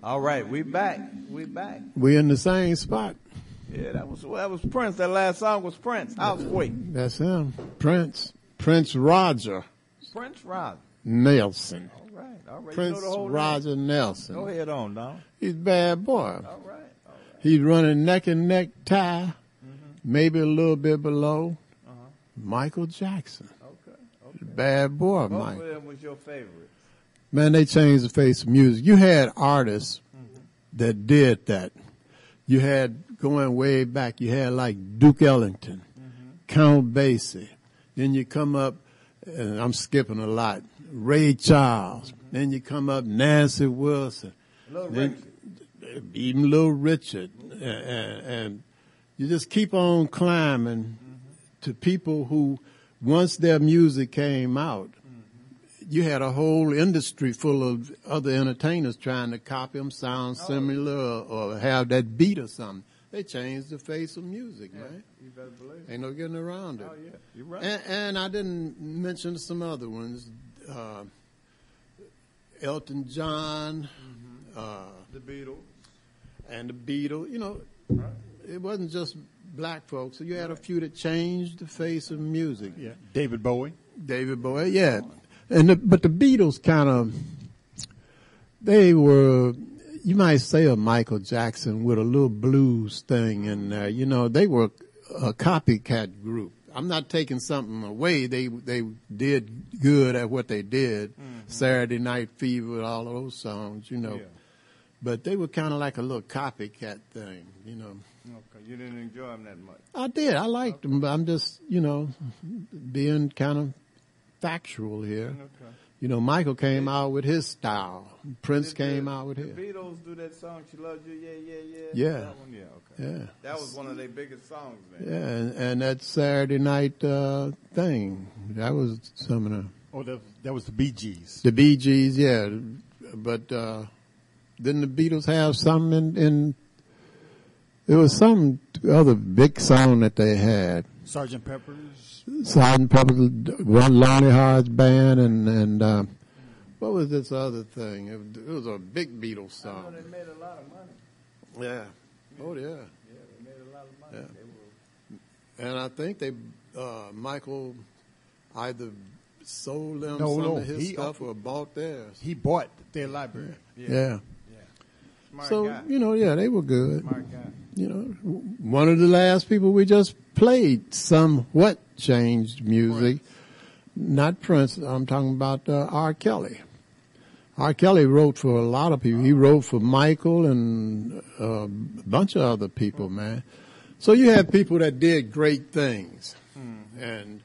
All right, we back. We back. We in the same spot. Yeah, that was that was Prince. That last song was Prince. Housequake. That's him. Prince. Prince Roger Prince Rob. Nelson. All right, all right. Prince you know the whole Roger name. Nelson. Go ahead on, Don. He's a bad boy. All right. He's running neck and neck tie, mm-hmm. maybe a little bit below uh-huh. Michael Jackson. Bad boy, Both Mike. of them was your favorite. Man, they changed the face of music. You had artists mm-hmm. that did that. You had going way back. You had like Duke Ellington, mm-hmm. Count Basie. Then you come up, and I'm skipping a lot. Ray Charles. Mm-hmm. Then you come up Nancy Wilson. Little Then- even Little Richard, and, and you just keep on climbing to people who, once their music came out, you had a whole industry full of other entertainers trying to copy them, sound similar, or, or have that beat or something. They changed the face of music, man. You better believe. Ain't no getting around it. Oh yeah, you're right. And, and I didn't mention some other ones. Uh, Elton John, uh, the Beatles. and the Beatles. You know, it wasn't just black folks. So You had a few that changed the face of music. Yeah. David Bowie. David Bowie, yeah. And the, but the Beatles kind of they were you might say a Michael Jackson with a little blues thing in there. You know, they were a copycat group. I'm not taking something away. They they did good at what they did. Mm-hmm. Saturday Night Fever, all those songs, you know. Yeah. But they were kind of like a little copycat thing, you know. Okay, you didn't enjoy them that much. I did. I liked them, but I'm just, you know, being kind of factual here. Okay. You know, Michael came out with his style. Prince Did came the- out with his. the. Beatles do that song "She Loves You." Yeah, yeah, yeah. Yeah. That one, yeah. Okay. Yeah. That was one of their biggest songs. Then. Yeah, and, and that Saturday night uh, thing. That was some of the Oh, that, that was the Bee Gees. the Bee Gees. Yeah, but uh, didn't the Beatles have some in? in there was some other big song that they had. Sergeant Pepper's. Sergeant Pepper's One Lonely Hearts Band and and uh, what was this other thing? It, it was a big Beatles song. they made a lot of money. Yeah. Oh yeah. Yeah, they made a lot of money. Yeah. They were And I think they uh, Michael either sold them No, some no, of his he- stuff or bought theirs. He bought their library. Yeah. smart So guy. you know, yeah, they were good. Smart guy. You know, one of the last people we just played somewhat changed music. Not Prince. I'm talking about uh, R. Kelly. R. Kelly wrote for a lot of people. He wrote for Michael and uh, a bunch of other people, man. So you have people that did great things, and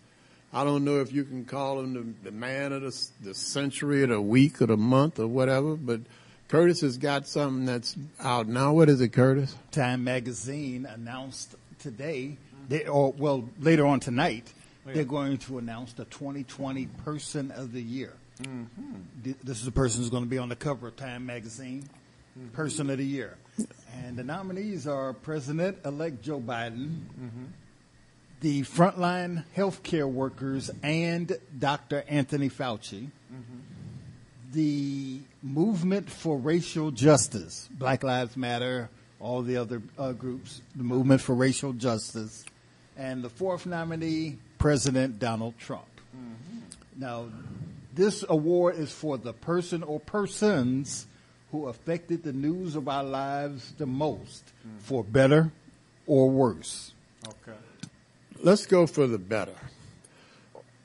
I don't know if you can call him the, the man of the, the century or the week or the month or whatever, but Curtis has got something that's out now. What is it, Curtis? Time magazine announced today, they, or well, later on tonight, oh, they're going to announce the 2020 Person of the Year. Mm-hmm. Th- This is the person who's going to be on the cover of Time magazine, mm-hmm. Person of the Year. And the nominees are President-elect Joe Biden, mm-hmm. the frontline healthcare workers, and Dr. Anthony Fauci. The movement for racial justice, Black Lives Matter, all the other uh, groups, the movement for racial justice, and the fourth nominee, President Donald Trump. Now, this award is for the person or persons who affected the news of our lives the most, for better or worse. Okay. Let's go for the better.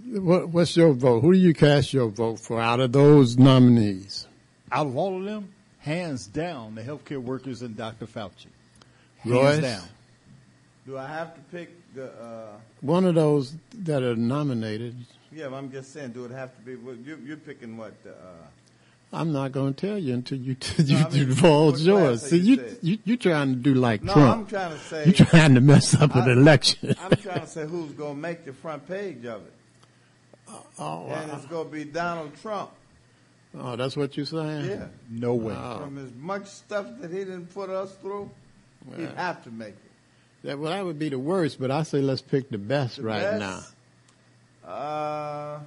What, what's your vote? Who do you cast your vote for out of those nominees? Out of all of them, hands down, the healthcare workers and Dr. Fauci. Hands Royce? down. Do I have to pick the? Uh, One of those that are nominated. yeah, but I'm just saying. Do it have to be? You, you're picking what? The, uh, I'm not going to tell you until you you I mean, divulge yours. See, you you you you trying to do like No, Trump. I'm trying to say- you're trying to mess up an I- election. I'm trying to say who's going to make the front page of it. Oh, and wow. it's going to be Donald Trump. Oh, that's what you're saying? Yeah. No way. Wow. From as much stuff that he didn't put us through, he'd have to make it. That, well, that would be the worst, but I say let's pick the best The right best? now. Uh,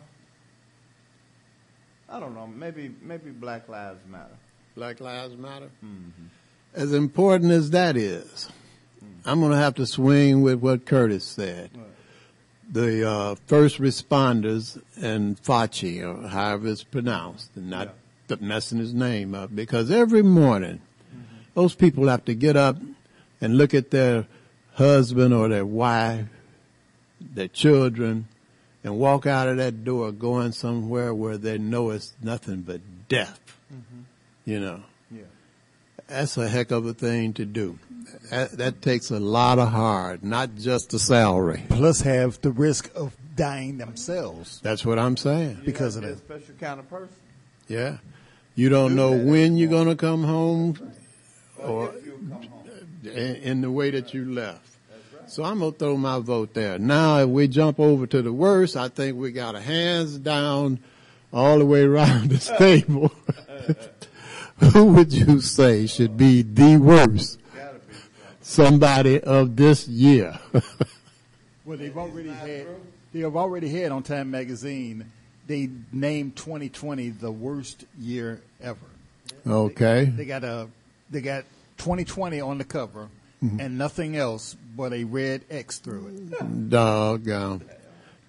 I don't know. Maybe maybe Black Lives Matter. Black Lives Matter. Mm-hmm. As important as that is, I'm going to have to swing with what Curtis said. The uh, first responders and Fauci, or however it's pronounced, and not messing his name up, because every morning those people have to get up and look at their husband or their wife, their children, and walk out of that door going somewhere where they know it's nothing but death. You know, Yeah. that's a heck of a thing to do. That, that takes a lot of hard, not just the salary. Plus, have the risk of dying themselves. That's what I'm saying. Because of You're a that. special kind of person. Yeah. You don't know when you're going to come home or in, in the way that you left. So I'm going to throw my vote there. Now, if we jump over to the worst, I think we got a hands down all the way around the table. Who would you say should be the worst? Somebody of this year. Well, they've already had. They have already had on Time Magazine. They named 2020 the worst year ever. okay. They got a. They got 2020 on the cover, Mhm. and nothing else but a red X through it. Doggone.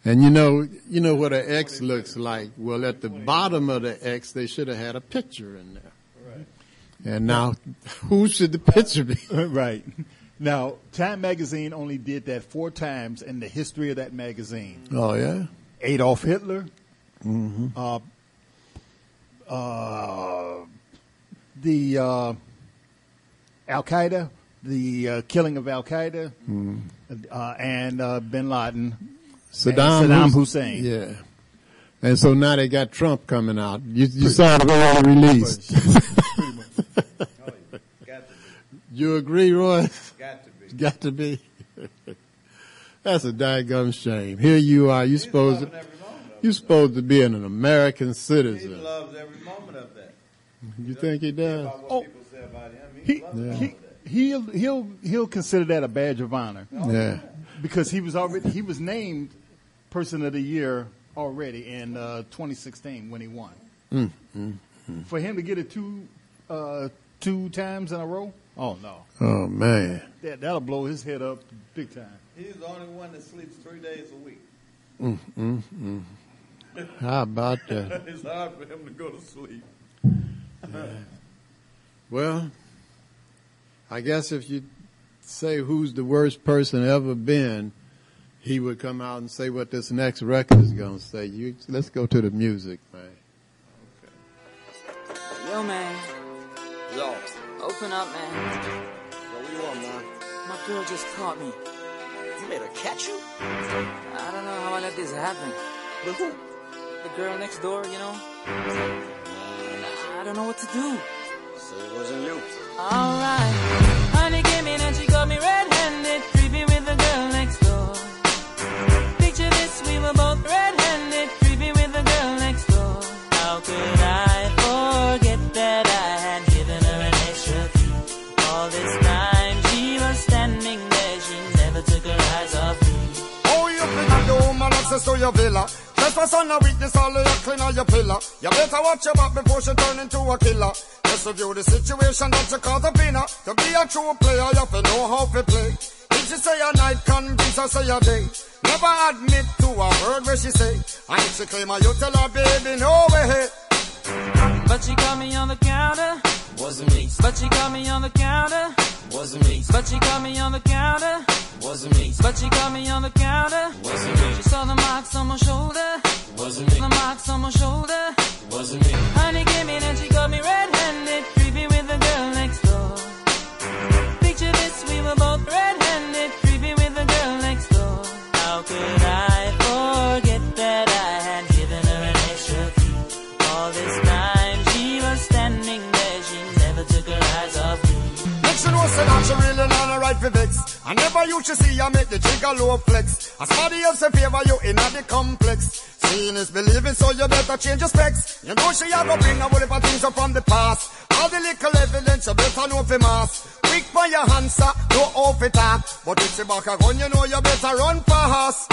And you know, you know what an X looks like. Well, at the bottom of the X, they should have had a picture in there. And now, who should the picture be? right. Now, Time Magazine only did that four times in the history of that magazine. Oh yeah. Adolf Hitler, Mm-hmm. uh, uh, the uh, Al Qaeda, the uh, killing of Al Qaeda, Mm. uh, and uh, Bin Laden, Saddam, Saddam Hussein. Yeah. And so now they got Trump coming out. You, you saw it already released. You agree, Roy? Got to be. Got to be. That's a daggum shame. Here you are. You supposed to, you supposed to be an American citizen. He loves every moment of that. You think he does? Oh. people say about him. He, He, loves Yeah. he, he'll he'll he'll consider that a badge of honor. Yeah. because he was already he was named person of the year already in uh, 2016 when he won. Mm, mm, mm. For him to get it two uh, two times in a row, oh no, Oh man. that that'll blow his head up big time. He's the only one that sleeps three days a week. Mm, mm, mm. How about that? it's hard for him to go to sleep. Well, I guess if you say who's the worst person ever been, he would come out and say what this next record is going to say. You, let's go to the music, man. Okay. Yo, man. Yo. Open up, man. Yo, what you want, man? My girl just caught me. You made her catch you? I don't know how I let this happen. But who? The girl next door, you know? I don't know what to do. So it wasn't you. Alright. Trespass on a weakness, all of your clean on your pillar. You better watch your back before she turn into a killer. Just review the situation that you call the winner. To be a true player, you have to know how to play. If she say a night, convince her say a day. Never admit to a word where she say. And if she claim her, you tell her, baby, no way. But she got me on the counter. Wasn't me. But she caught me on the counter. Wasn't me. But she caught me on the counter. Wasn't me. But she caught me on the counter. Wasn't me. She saw the marks on my shoulder. Wasn't me. The marks on my shoulder. Wasn't me. Honey came in and she got me red-handed, right for vex. I never used to see I make the jigger low flex. As somebody else in favor, you in the complex. Seeing is believing, so you better change your specs. You know she have a bring a whole heap things up from the past. All the little evidence you better know for mass. Quick for your answer, no off it up. But if she back a gun, you know you better run fast.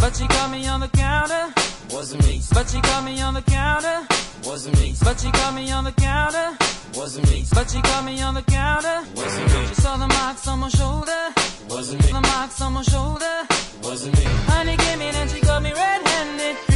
But she caught me on the counter. Wasn't me. But she caught me on the counter. Wasn't me. But she caught me on the counter. Wasn't me. But she caught me on the counter. Wasn't me. She saw the marks on my shoulder. Wasn't me. The marks on my shoulder. Wasn't me. Honey came in and she got me red-handed.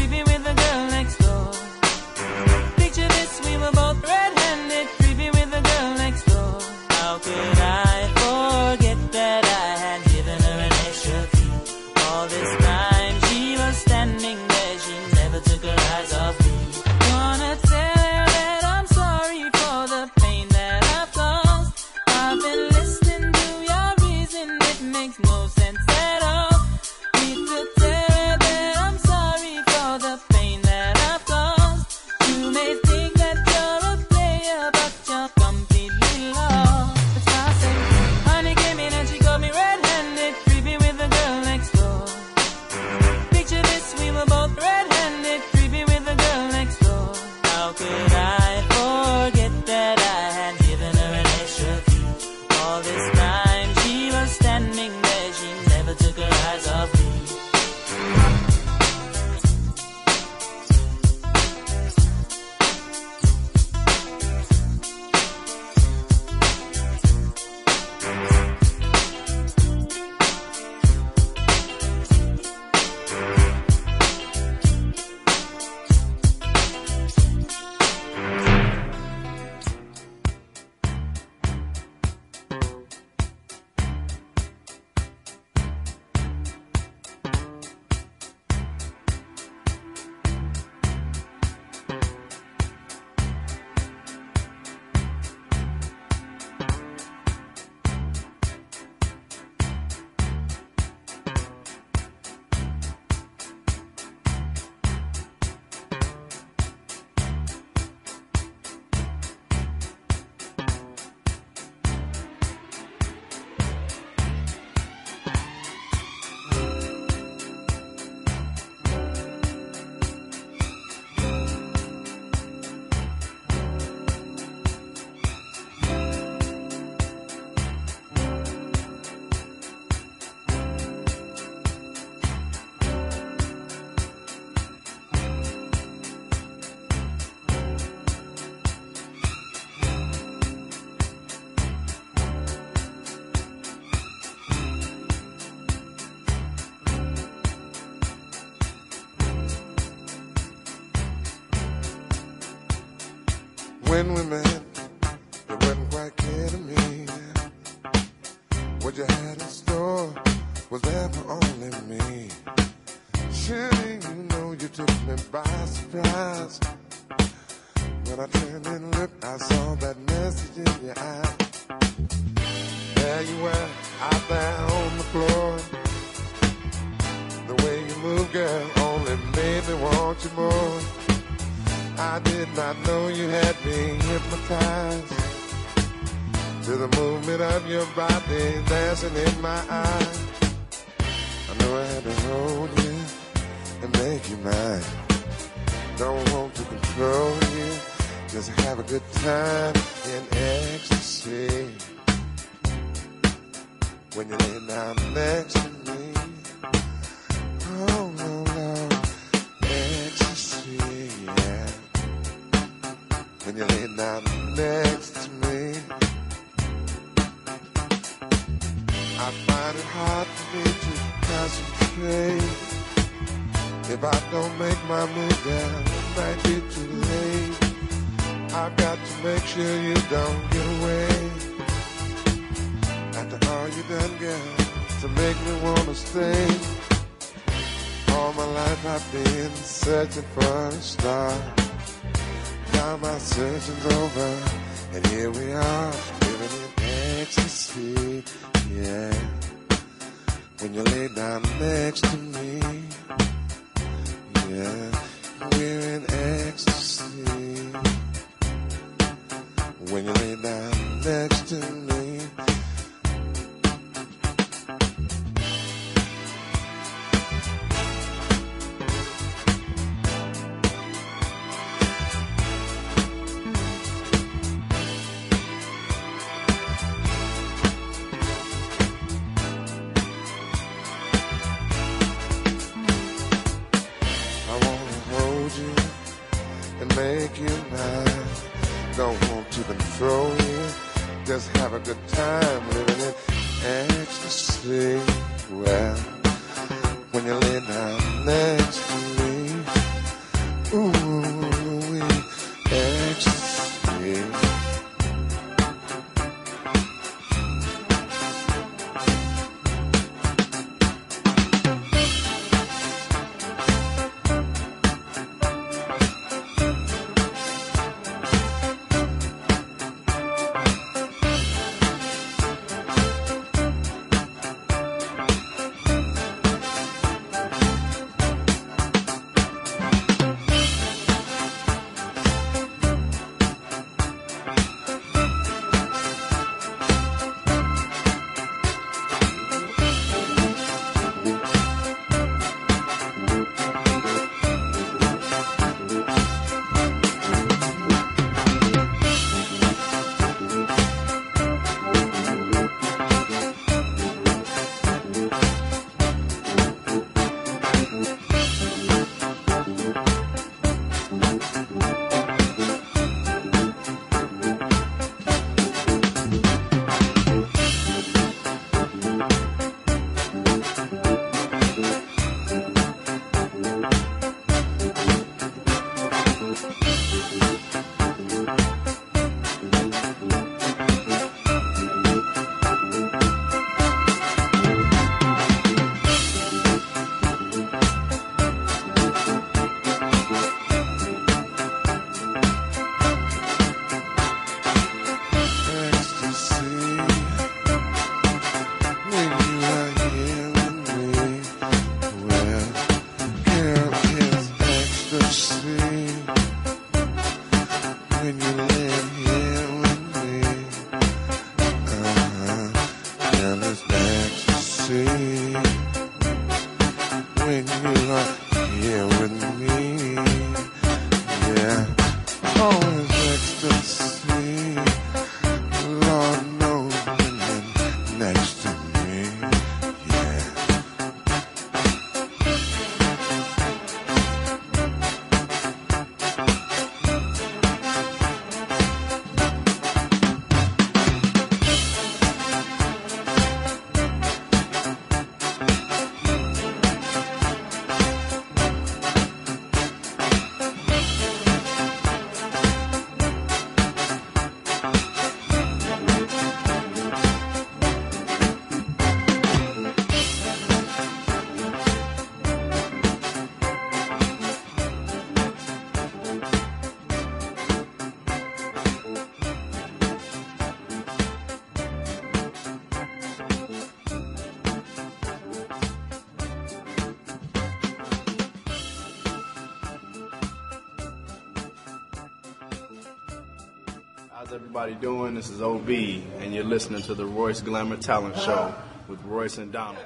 This is OB, and you're listening to the Royce Glamour Talent Show with Royce and Donald.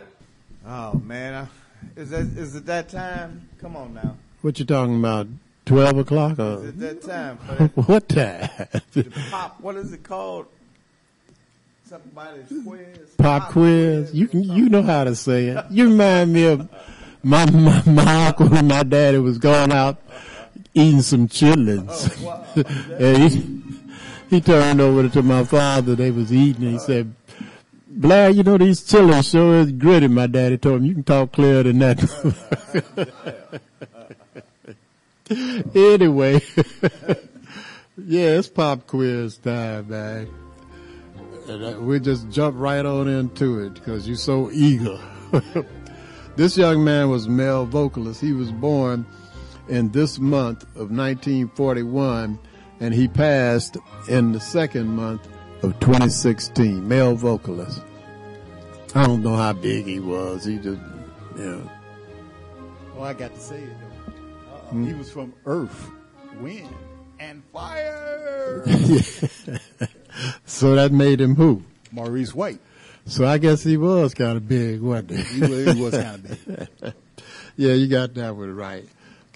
Oh man, is that is it that time? Come on now. What you talking about? Twelve o'clock Is or it that time for that what time? the pop? What is it called? Somebody's quiz. Pop quiz. You can you know how to say it. You remind me of my my, my uncle and my daddy was going out eating some chitlins. Oh, and he he turned over to my father. They was eating. And he said, "Blair, you know these chitlins sure is gritty." My daddy told him, "You can talk clearer than that." anyway, yeah, it's pop quiz time, man. And uh, we just jump right on into it because you're so eager. this young man was male vocalist. He was born in this month of 1941 and he passed in the second month of 2016. Male vocalist. I don't know how big he was. He just, you know. Oh, I got to say it though. Hmm. He was from Earth, Wind, and Fire. so that made him who? Maurice White. So I guess he was kind of big, wasn't he? He was, was kind of big. yeah, you got that one right.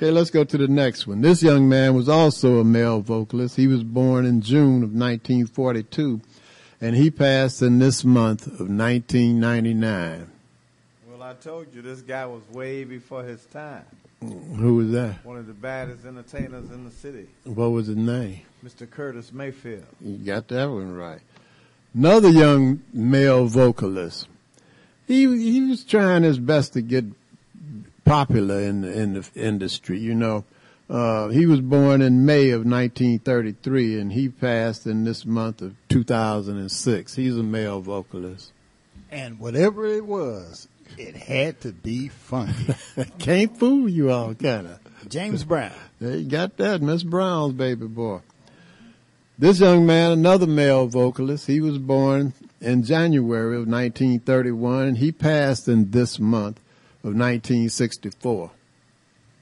Okay, let's go to the next one. This young man was also a male vocalist. He was born in June of 1942, and he passed in this month of 1999. Well, I told you this guy was way before his time. Mm, who was that? One of the baddest entertainers in the city, What was his name? Mr. Curtis Mayfield. You got that one right. Another young male vocalist. He he was trying his best to get popular in the in the industry. You know, uh, he was born in May of 1933, and he passed in this month of 2006. He's a male vocalist. And whatever it was, it had to be funny. Can't fool you all, can I? James Brown. There you got that, Miss Brown's baby boy. This young man, another male vocalist, he was born in January of 1931, and he passed in this month of 1964.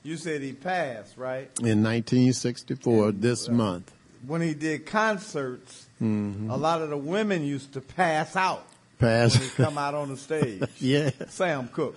You said he passed, right? In 1964, this month. When he did concerts, Mhm. a lot of the women used to pass out Pass. when come out on the stage. yeah. Sam Cooke.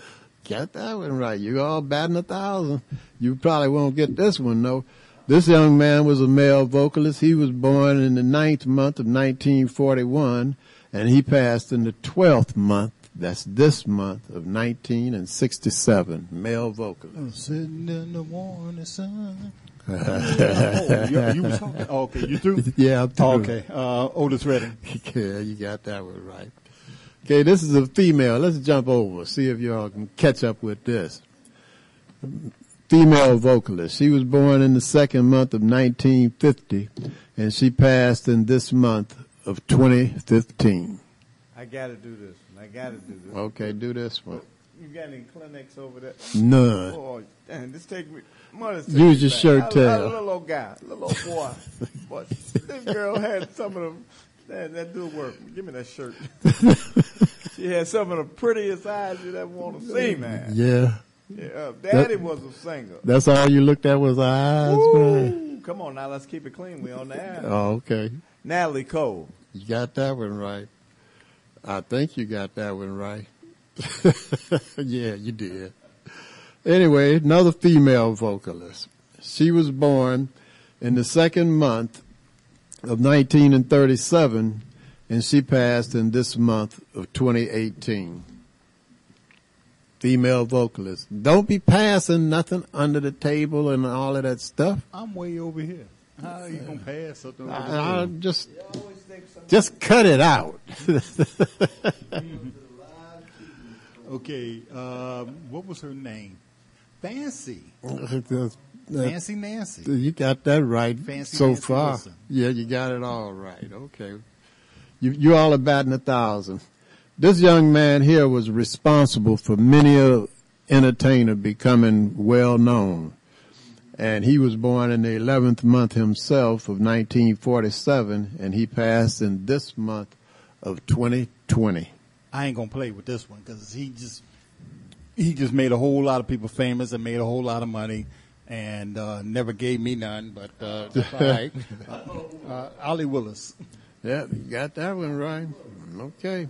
Got that one right. You all batting a thousand. You probably won't get this one though. This young man was a male vocalist. He was born in the ninth month of 1941, and he passed in the twelfth month. That's this month of 1967. Male vocalist. I'm Sitting in the morning sun. oh, you, you was talking? Oh, okay, you through? Yeah, I'm through. Oh, okay, uh, Otis Redding. yeah, you got that one right. Okay, this is a female. Let's jump over. See if y'all can catch up with this. Female vocalist. She was born in the second month of 1950, and she passed in this month of 2015. I got to do this. I got to do this. Okay, do this one. You got any clinics over there? None. Oh, damn, this take me. Mother's take Use me your back. shirt I- I- tail. little old guy, little old boy. but this girl had some of them. That, that do work. Give me that shirt. she had some of the prettiest eyes you'd ever want to see, man. Yeah. Yeah, uh, Daddy was a singer. That's all you looked at was eyes, man. Come on now, let's keep it clean. We on the air. Oh, okay. Natalie Cole. You got that one right. I think you got that one right. yeah, you did. Anyway, another female vocalist. She was born in the second month of 1937 and she passed in this month of 2018. Female vocalist. Don't be passing nothing under the table and all of that stuff. I'm way over here. How you gonna pass something? I, I just, just cut it out. Okay, um, what was her name? Fancy. Fancy Nancy. You got that right Fancy so Nancy far. Wilson. Yeah, you got it all right. Okay. You, you all are batting a thousand. This young man here was responsible for many a entertainer becoming well known. And he was born in the 11th month himself of 1947 and he passed in this month of 2020. I ain't gonna play with this one because he just he just made a whole lot of people famous and made a whole lot of money and uh, never gave me none. But uh, that's all right. uh, uh, Ollie Willis. Yeah, you got that one right. Okay.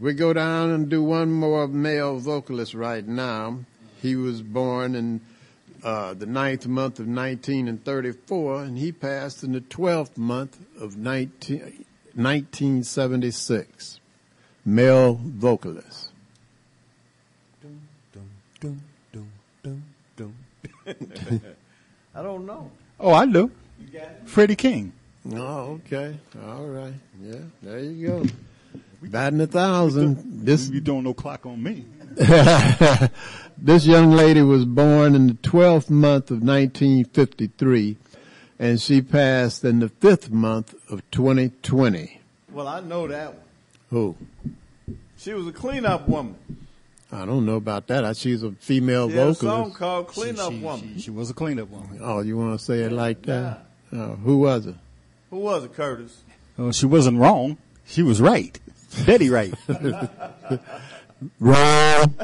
We go down and do one more male vocalist right now. He was born in uh, the ninth month of 1934, and he passed in the 12th month of 19, 1976. Male vocalist. I don't know. Oh, I do. You got it? Freddie King. Oh, okay. All right. Yeah, there you go. Batting a thousand. This You don't know clock on me. this young lady was born in the 12th month of 1953 and she passed in the 5th month of 2020. Well, I know that one. Who? She was a cleanup woman. I don't know about that. I- She's a female She had a song called Cleanup she, Woman. She, she was a cleanup woman. Oh, you want to say it like that? Oh, who was it? Who was it, Curtis? Oh, she wasn't wrong. She was right. Betty right. Wrong.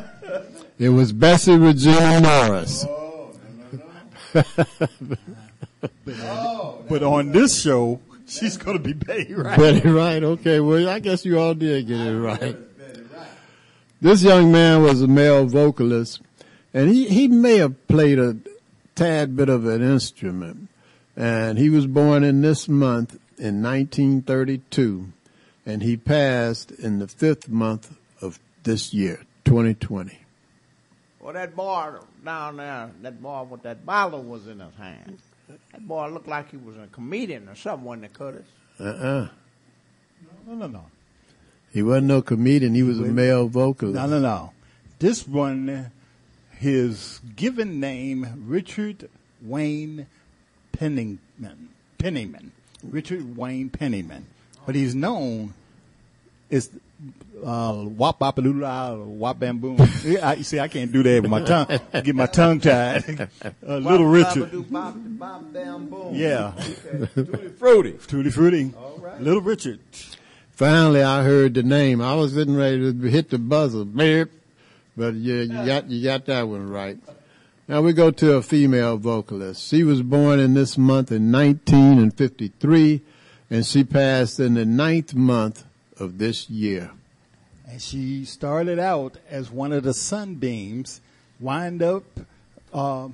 It was Bessie Regina Norris. but on this show, she's gonna be Betty right. Betty Wright. Okay, well, I guess you all did get it right. This young man was a male vocalist, and he, he may have played a tad bit of an instrument. And he was born in this month in 1932, and he passed in the fifth month of this year, 2020. Well, that boy down there, that boy with that bottle was in his hand. That boy looked like he was a comedian or something, wasn't it, Curtis? Uh-uh. No, no, no. He wasn't no comedian. He was a male vocalist. No, no, no. This one, his given name, Richard Wayne Penniman. Penniman. Richard Wayne Penniman. But he's known as uh, Wop Bopalula, Wop Bamboom. Yeah, I, see, I can't do that with my tongue. Get my tongue tied. Uh, Little Richard. Yeah. Tutti Frutti. Tutti Frutti. Little Richard. Finally, I heard the name. I was getting ready to hit the buzzer, beep. but yeah, you got you got that one right. Now we go to a female vocalist. She was born in this month in 1953, and she passed in the ninth month of this year. And she started out as one of the sunbeams, wind up uh,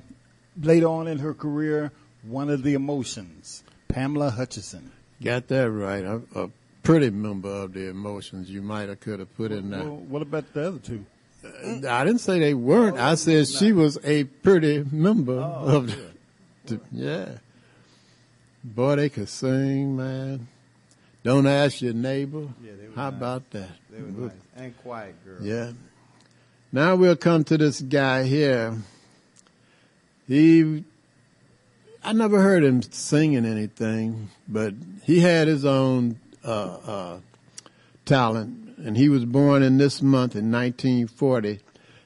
later on in her career, one of the emotions, Pamela Hutchinson. Got that right. A, a pretty member of the emotions you might have could have put in there. Well, what about the other two? I didn't say they weren't. I said she was a pretty member of the, the- yeah. Boy, they could sing, man. Don't ask your neighbor. Yeah, they were How nice. about that? They were nice. And quiet girl. Yeah. Now we'll come to this guy here. He, I never heard him singing anything, but he had his own uh, uh, talent, and he was born in this month in 1940,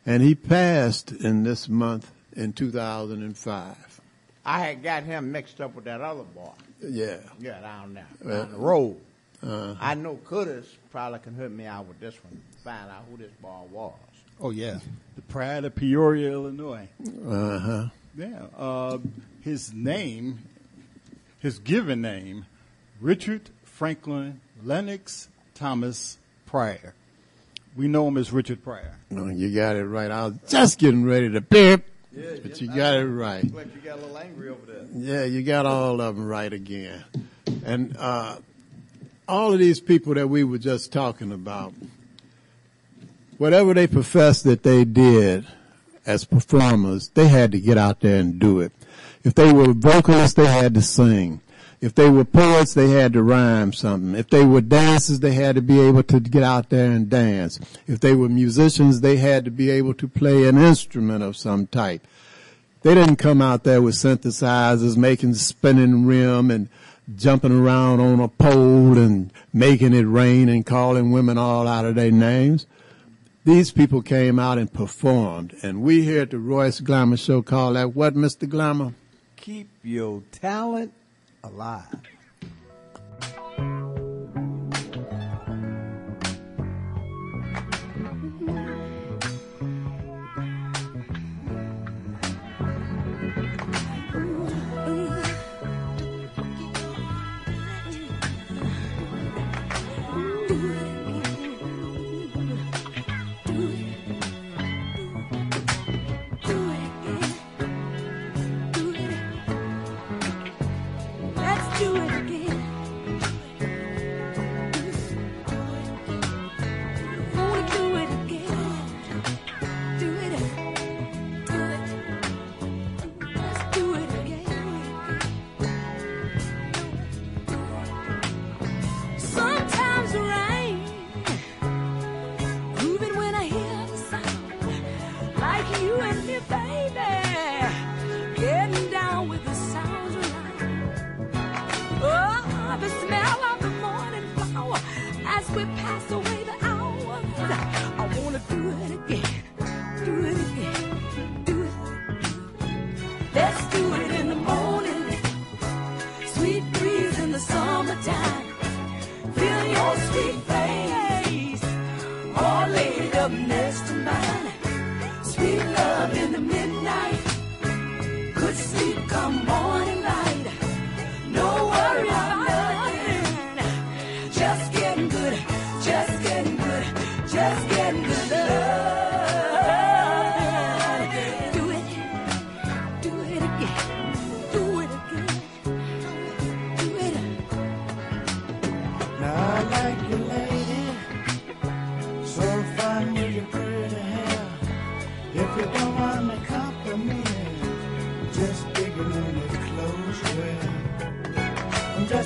and he passed in this month in 2005. I had got him mixed up with that other boy. Yeah. Yeah, down there. Well, down the road. Uh, I know Curtis probably can help me out with this one. Find out who this boy was. Oh, yeah. The Pride of Peoria, Illinois. uh huh. Yeah. Uh, his name, his given name, Richard Franklin Lennox Thomas Pryor. We know him as Richard Pryor. No, you got it right. I was just getting ready to beep, but you got it right. Like you got a little angry over there. Yeah, you got all of them right again. And uh, all of these people that we were just talking about, whatever they professed that they did as performers, they had to get out there and do it. If they were vocalists, they had to sing. If they were poets, they had to rhyme something. If they were dancers, they had to be able to get out there and dance. If they were musicians, they had to be able to play an instrument of some type. They didn't come out there with synthesizers making spinning rim and jumping around on a pole and making it rain and calling women all out of their names. These people came out and performed. And we here at the Royce Glamour Show call that what, Mr. Glamour? Keep your talent alive.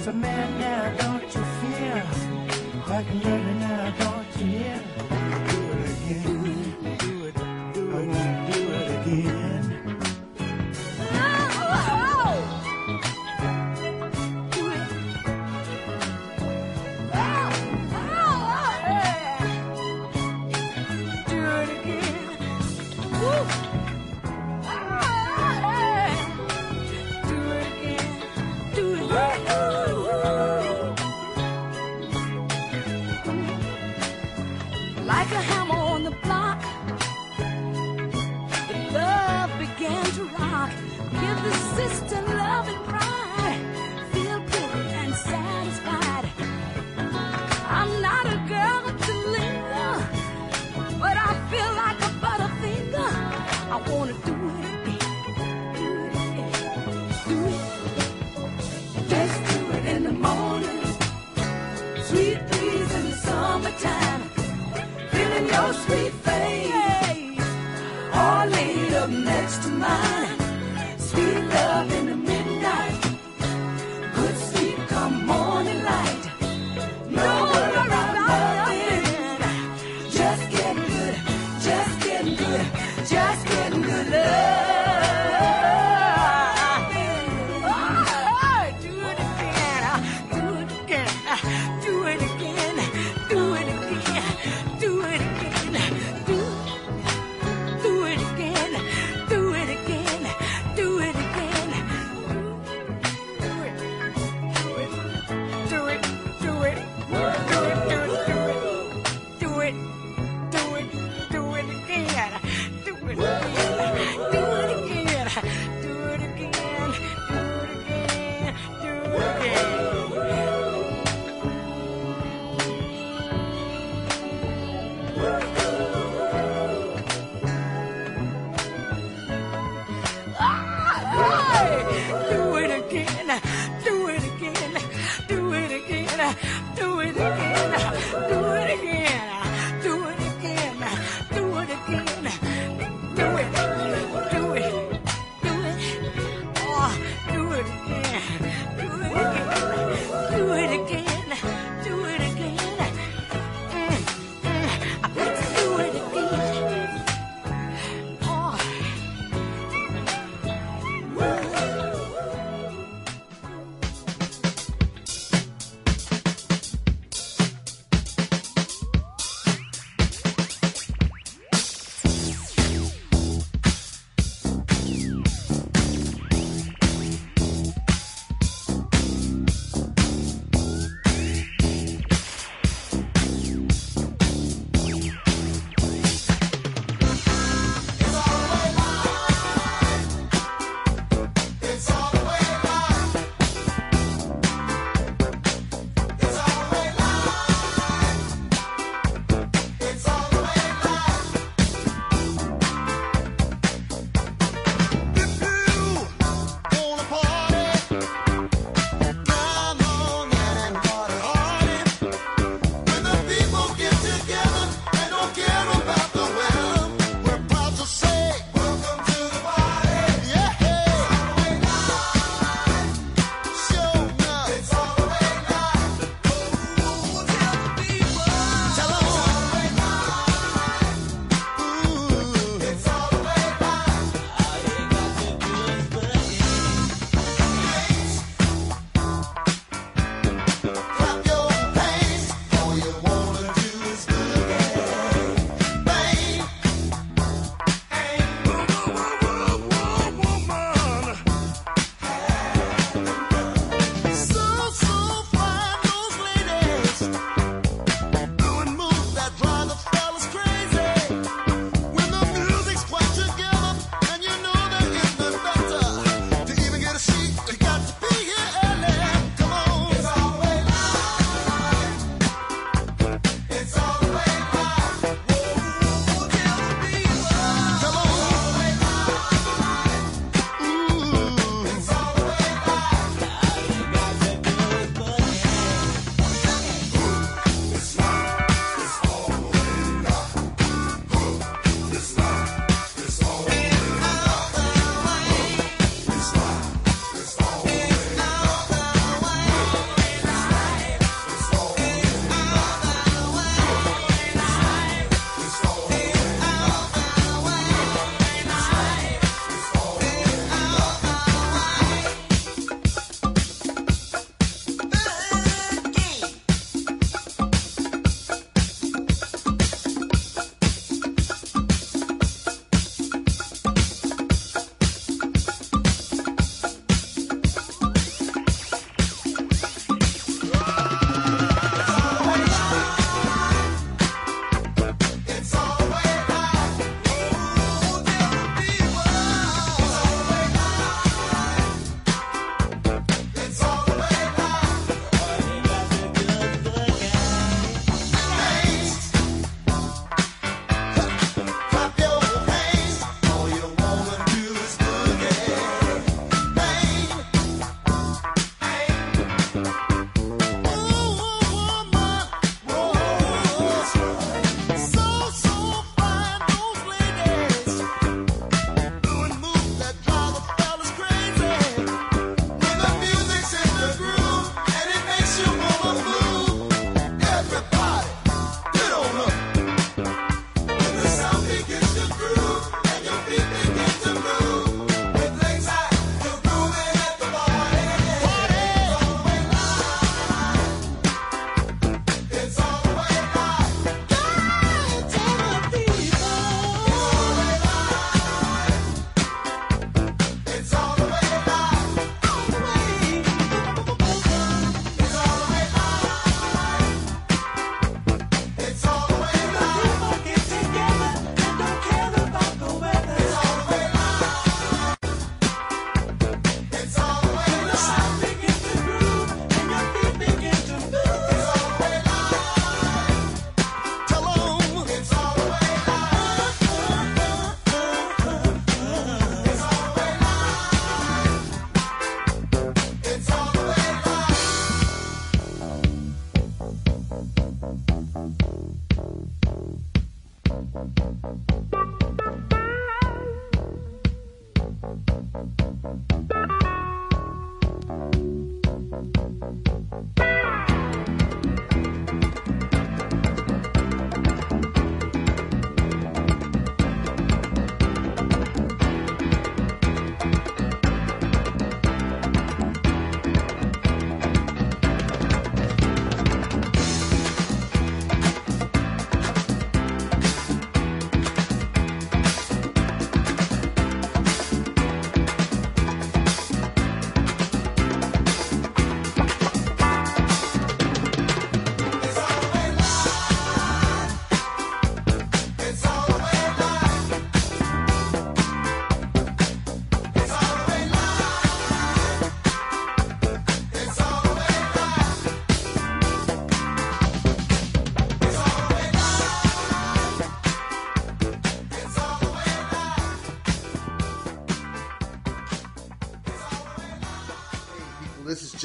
a man now, don't you fear? Like a murder now, don't you hear? Do it again.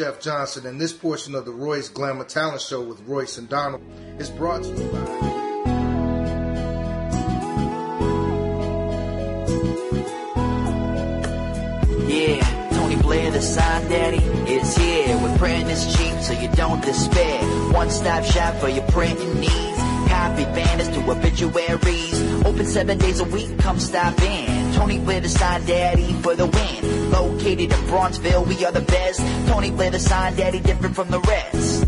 Jeff Johnson, and this portion of the Royce Glamour Talent Show with Royce and Donald is brought to you by. Yeah, Tony Blair, the sign daddy, is here. With printing is cheap, so you don't despair. One stop shop for your printing needs. Copy banners to obituaries. Open seven days a week, come stop in. Tony sign daddy for the win. Located in Bronxville, we are the best. Tony sign daddy, different from the rest.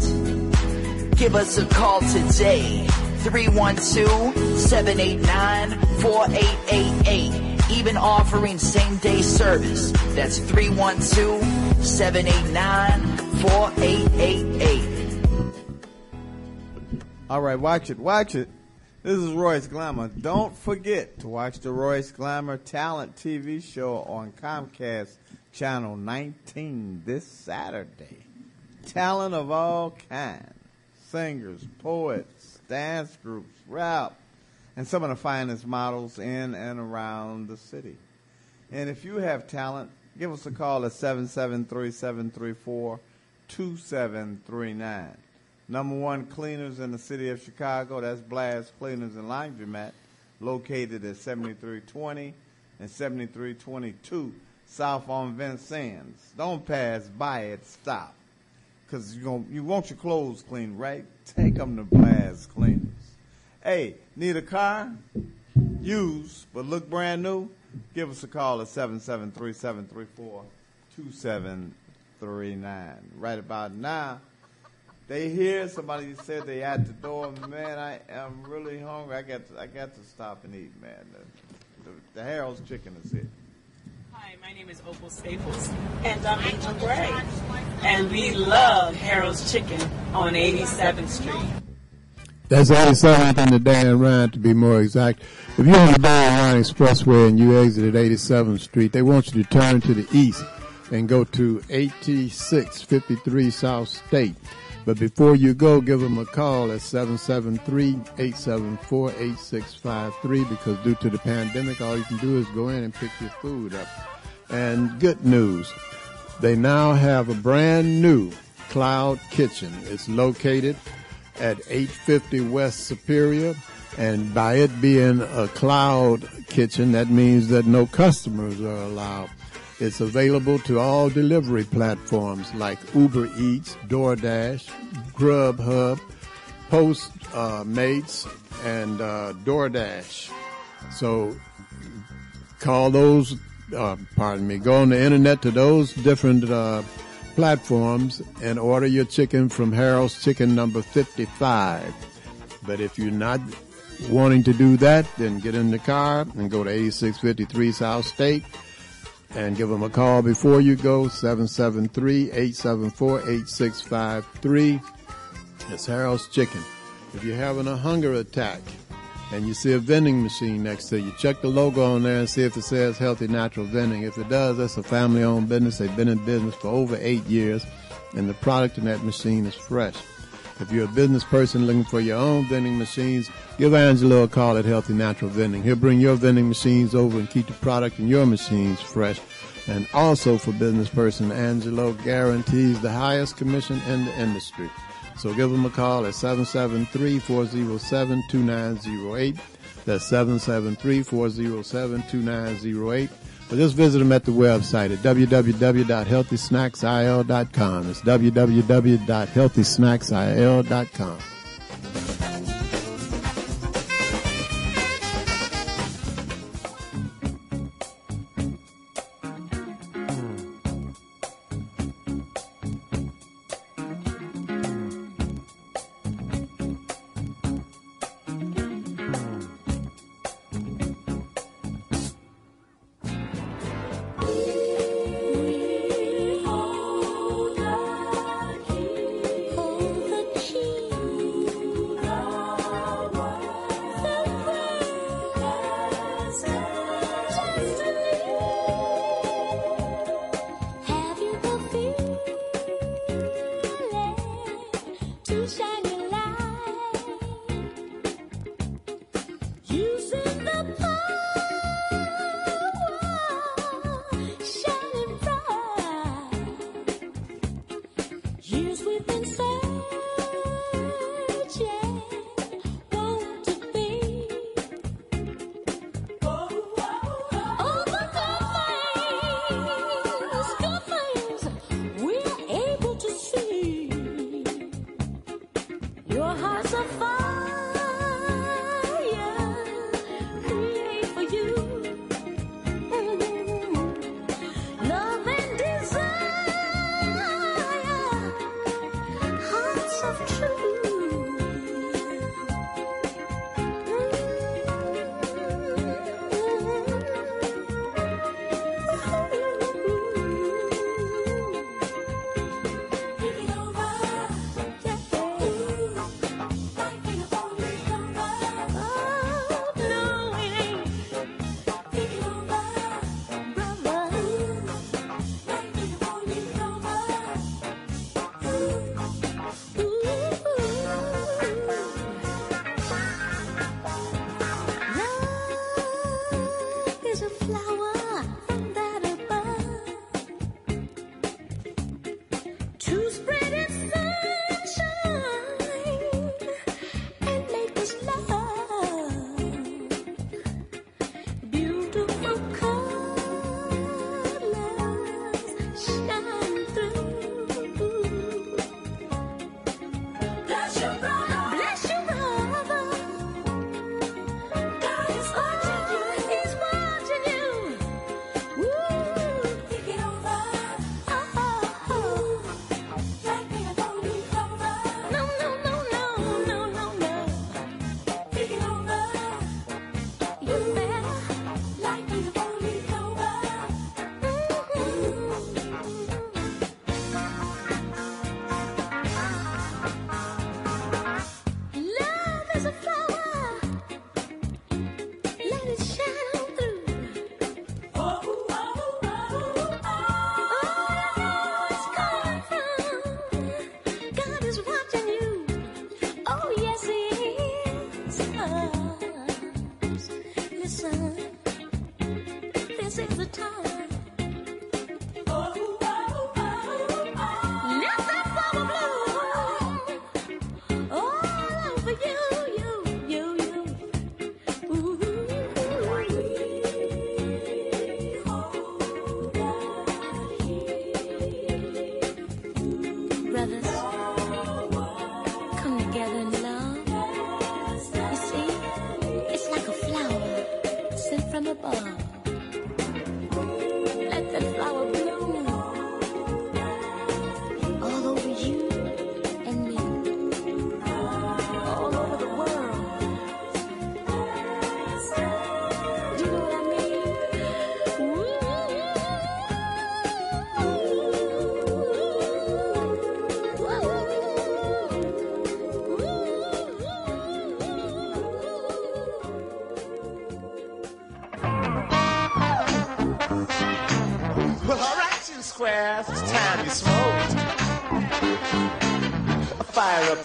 Give us a call today. 312-789-4888. Even offering same day service. That's 312-789-4888. All right, watch it, watch it. This is Royce Glamour. Don't forget to watch the Royce Glamour Talent TV show on Comcast Channel 19 this Saturday. Talent of all kinds singers, poets, dance groups, rap, and some of the finest models in and around the city. And if you have talent, give us a call at 773 734 2739. Number one cleaners in the city of Chicago, that's Blast Cleaners and Laundromat, located at 7320 and 7322 South on Vincennes. Don't pass by it, stop. Because you, you want your clothes clean, right? Take them to Blast Cleaners. Hey, need a car? Used, but look brand new? Give us a call at 773 734 2739. Right about now, they hear somebody said they at the door. Man, I am really hungry. I got to, I got to stop and eat, man. The, the, the Harold's chicken is here. Hi, my name is Opal Staples, and I'm Angel Gray. And we love Harold's Chicken on 87th Street. That's 87th and the Dan Ryan to be more exact. If you're on the Dan Ryan Expressway and you exit at 87th Street, they want you to turn to the east and go to 8653 South State. But before you go, give them a call at 773-874-8653 because due to the pandemic, all you can do is go in and pick your food up. And good news, they now have a brand new cloud kitchen. It's located at 850 West Superior. And by it being a cloud kitchen, that means that no customers are allowed. It's available to all delivery platforms like Uber Eats, DoorDash, Grubhub, Postmates, and uh, DoorDash. So call those, uh, pardon me, go on the internet to those different uh, platforms and order your chicken from Harold's Chicken number 55. But if you're not wanting to do that, then get in the car and go to 8653 South State and give them a call before you go 773-874-8653 it's harold's chicken. If you're having a hunger attack and you see a vending machine next to you check the logo on there and see if it says healthy natural vending. If it does that's a family owned business. They've been in business for over eight years and the product in that machine is fresh. If you're a business person looking for your own vending machines, Give Angelo a call at Healthy Natural Vending. He'll bring your vending machines over and keep the product in your machines fresh. And also for business person, Angelo guarantees the highest commission in the industry. So give him a call at 773-407-2908. That's 773-407-2908. Or just visit him at the website at www.healthysnacksil.com. It's www.healthysnacksil.com.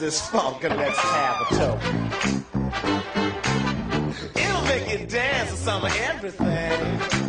this funk and let's have a toe. It'll make you dance to some of everything.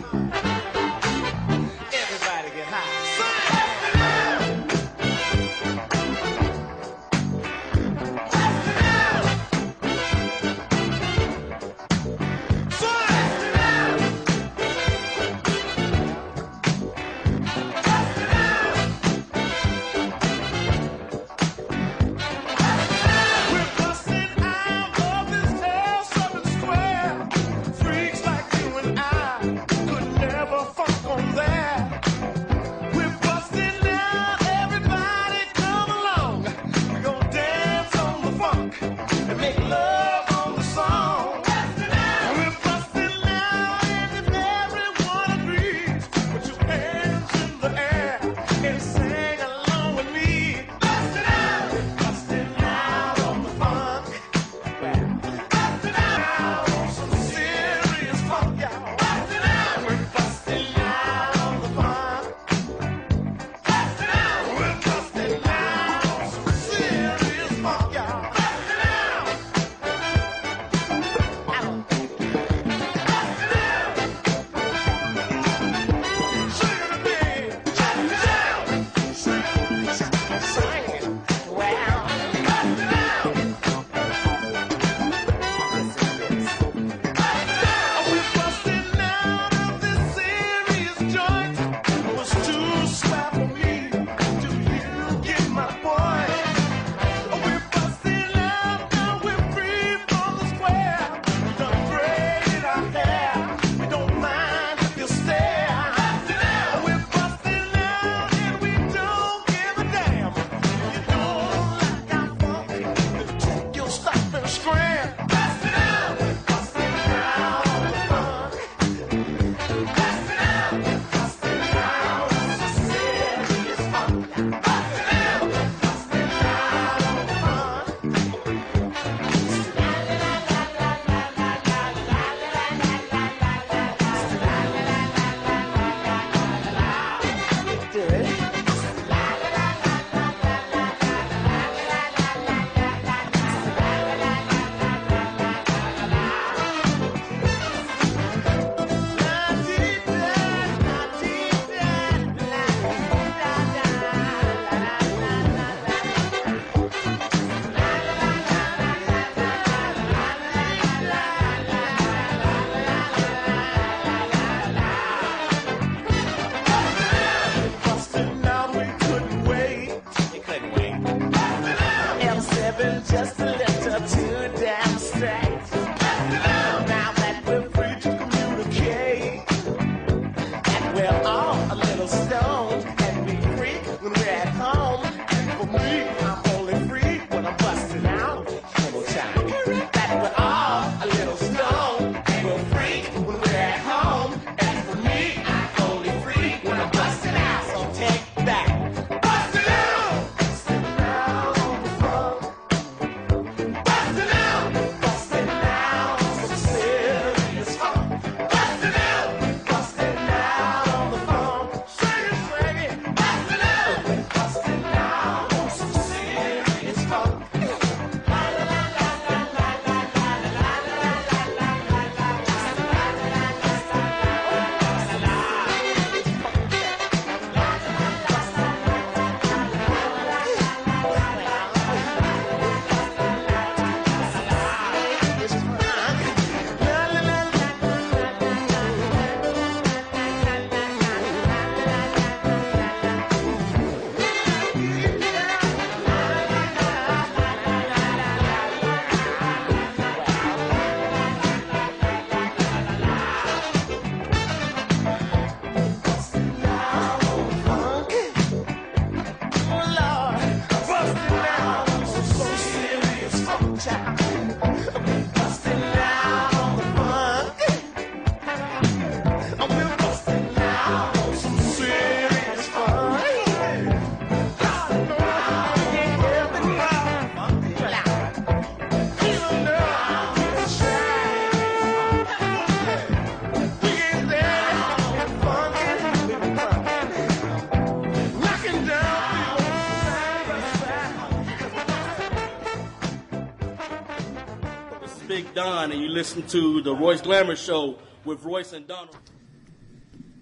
Don, and you listen to the Royce Glamour Show with Royce and Donald.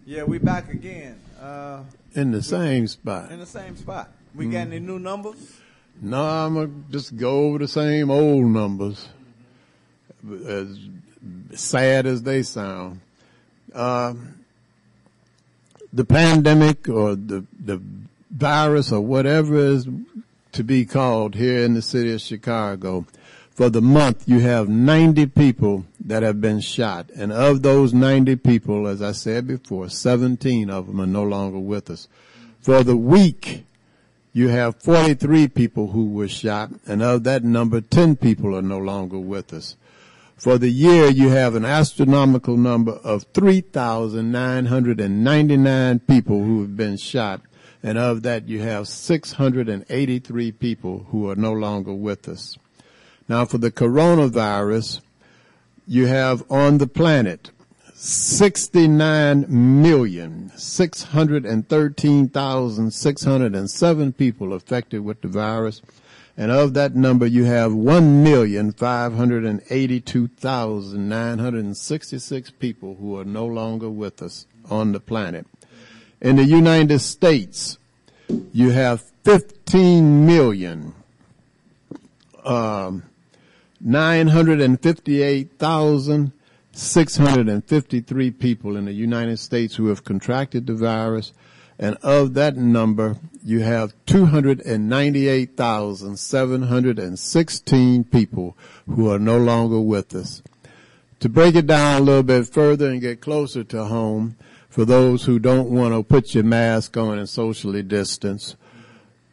Yeah, we back again. Uh, In the same spot. in the same spot. We got any new numbers? No, I'm gonna just go over the same old numbers, as sad as they sound. Uh, the pandemic or the the virus or whatever is to be called here in the city of Chicago. For the month, you have 90 people that have been shot. And of those 90 people, as I said before, 17 of them are no longer with us. For the week, you have 43 people who were shot. And of that number, 10 people are no longer with us. For the year, you have an astronomical number of 3,999 people who have been shot. And of that, you have 683 people who are no longer with us. Now, for the coronavirus, you have on the planet 69,613,607 people affected with the virus. And of that number, you have 1,582,966 people who are no longer with us on the planet. In the United States, you have 15 million, um, 958,653 people in the United States who have contracted the virus. And of that number, you have 298,716 people who are no longer with us. To break it down a little bit further and get closer to home, for those who don't want to put your mask on and socially distance,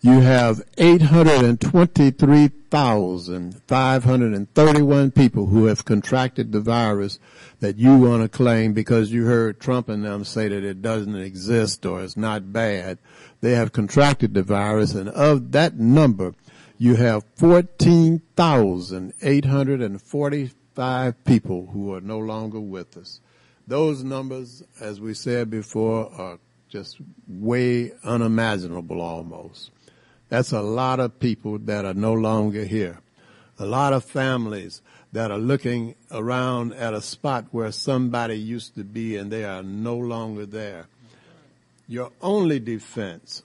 you have 823,531 people who have contracted the virus that you want to claim because you heard Trump and them say that it doesn't exist or it's not bad. They have contracted the virus and of that number, you have 14,845 people who are no longer with us. Those numbers, as we said before, are just way unimaginable almost. That's a lot of people that are no longer here. A lot of families that are looking around at a spot where somebody used to be and they are no longer there. Your only defense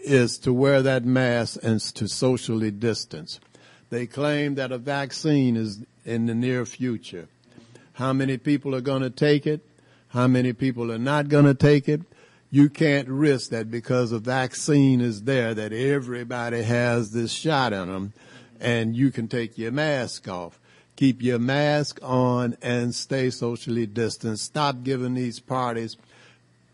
is to wear that mask and to socially distance. They claim that a vaccine is in the near future. How many people are going to take it? How many people are not going to take it? You can't risk that because a vaccine is there that everybody has this shot in them and you can take your mask off. Keep your mask on and stay socially distanced. Stop giving these parties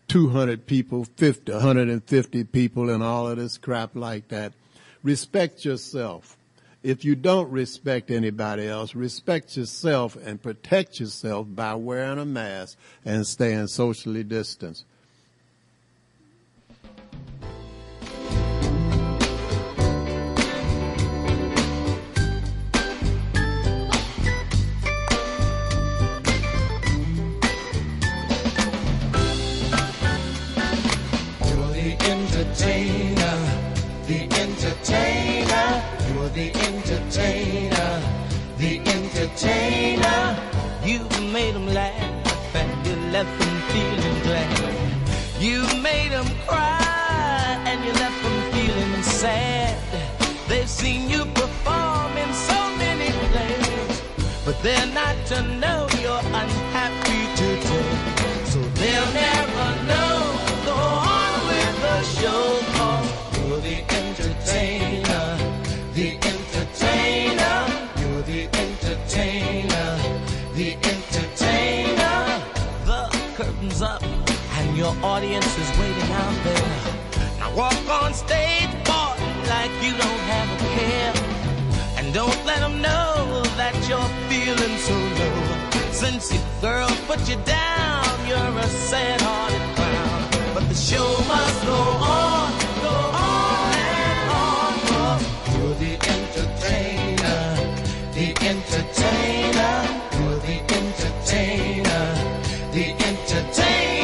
200 people, 50, 150 people and all of this crap like that. Respect yourself. If you don't respect anybody else, respect yourself and protect yourself by wearing a mask and staying socially distanced. Entertainer, the entertainer. You're the entertainer, the entertainer. You've made them laugh and you left them feeling glad. You've made them cry and you left them feeling sad. They've seen you perform in so many plays, but they're not to know audience is waiting out there. Now walk on stage, boy, like you don't have a care. And don't let them know that you're feeling so low. Since your girl put you down, you're a sad-hearted clown. But the show must go on, go on and on. 'cause You're the entertainer, the entertainer. You're the entertainer, the entertainer.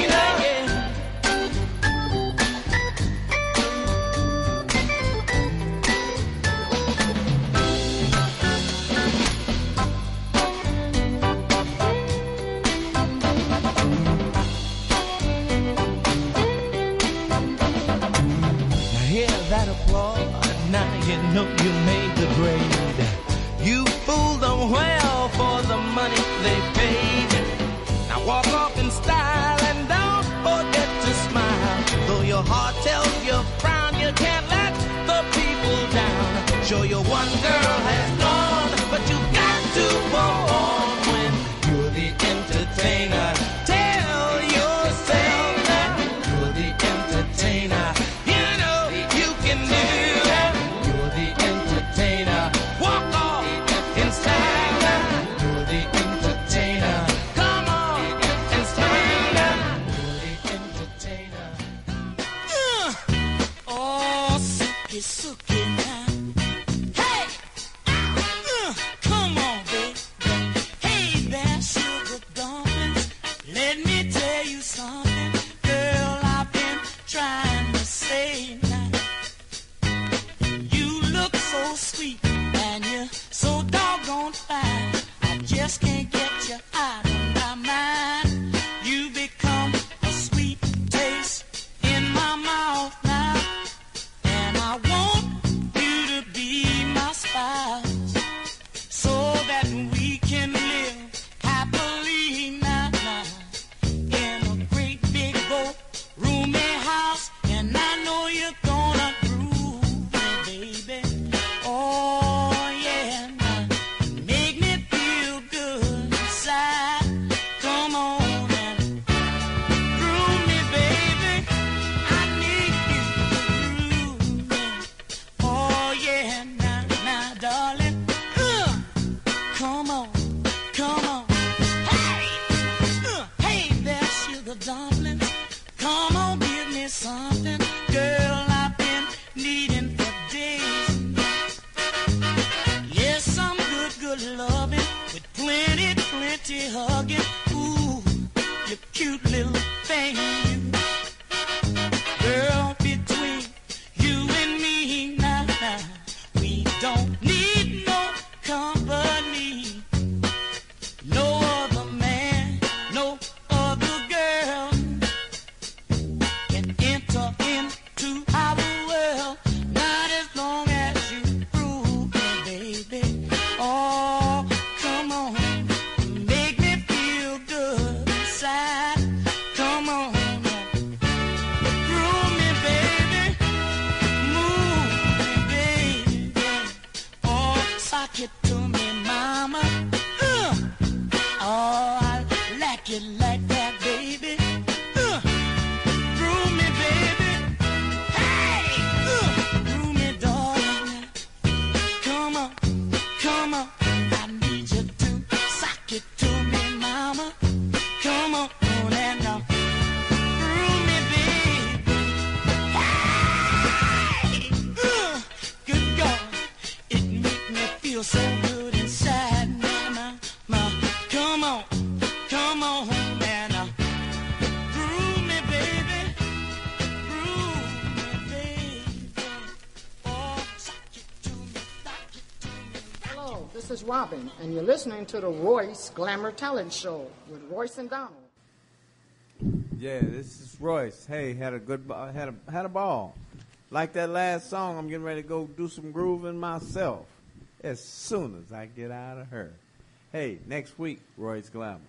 Robin, and you're listening to the Royce Glamour Talent Show with Royce and Donald. Yeah, this is Royce. Hey, had a good, had a had a ball. Like that last song, I'm getting ready to go do some grooving myself as soon as I get out of here. Hey, next week, Royce Glamour.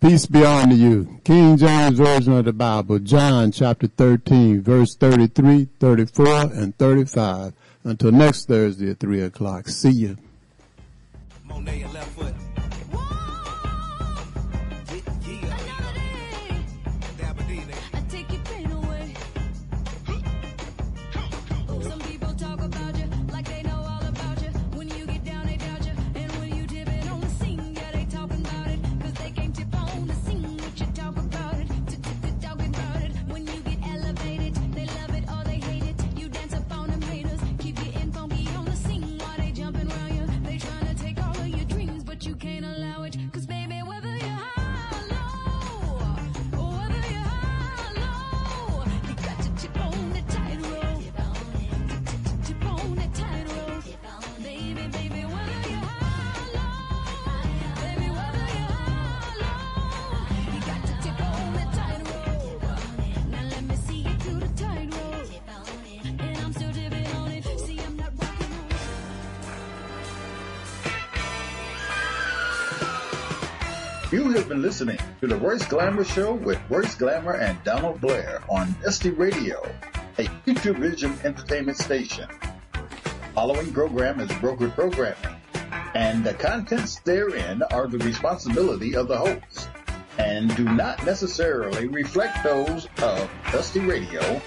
Peace be on to you. King James Version of the Bible, John chapter 13, verse 33, 34, and 35. Until next Thursday at 3 o'clock. See you. Monet and left foot. Royce Glamour Show with Royce Glamour and Donald Blair on Dusty Radio, a Future Vision entertainment station. Following program is brokered programming, and the contents therein are the responsibility of the host and do not necessarily reflect those of Dusty Radio,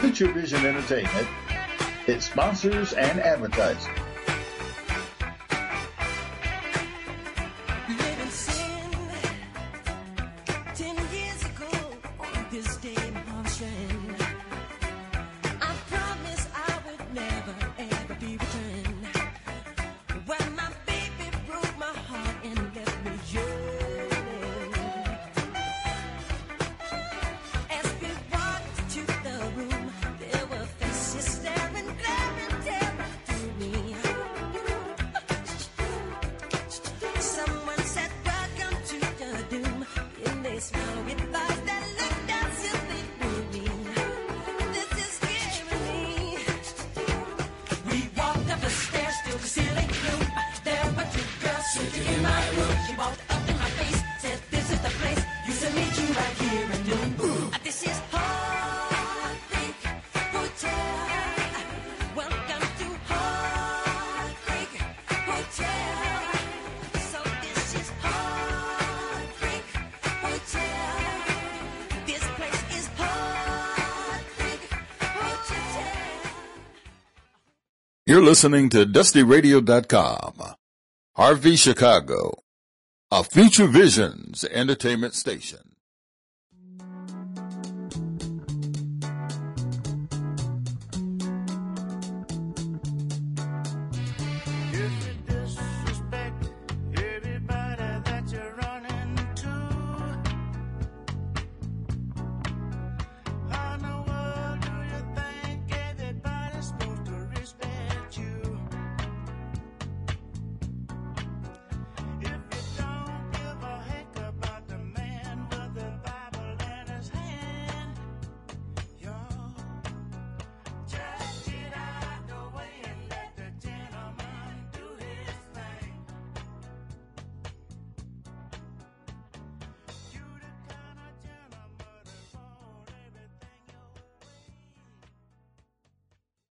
Future Vision Entertainment, its sponsors and advertisers. You're listening to DustyRadio.com, RV Chicago, a Future Visions entertainment station.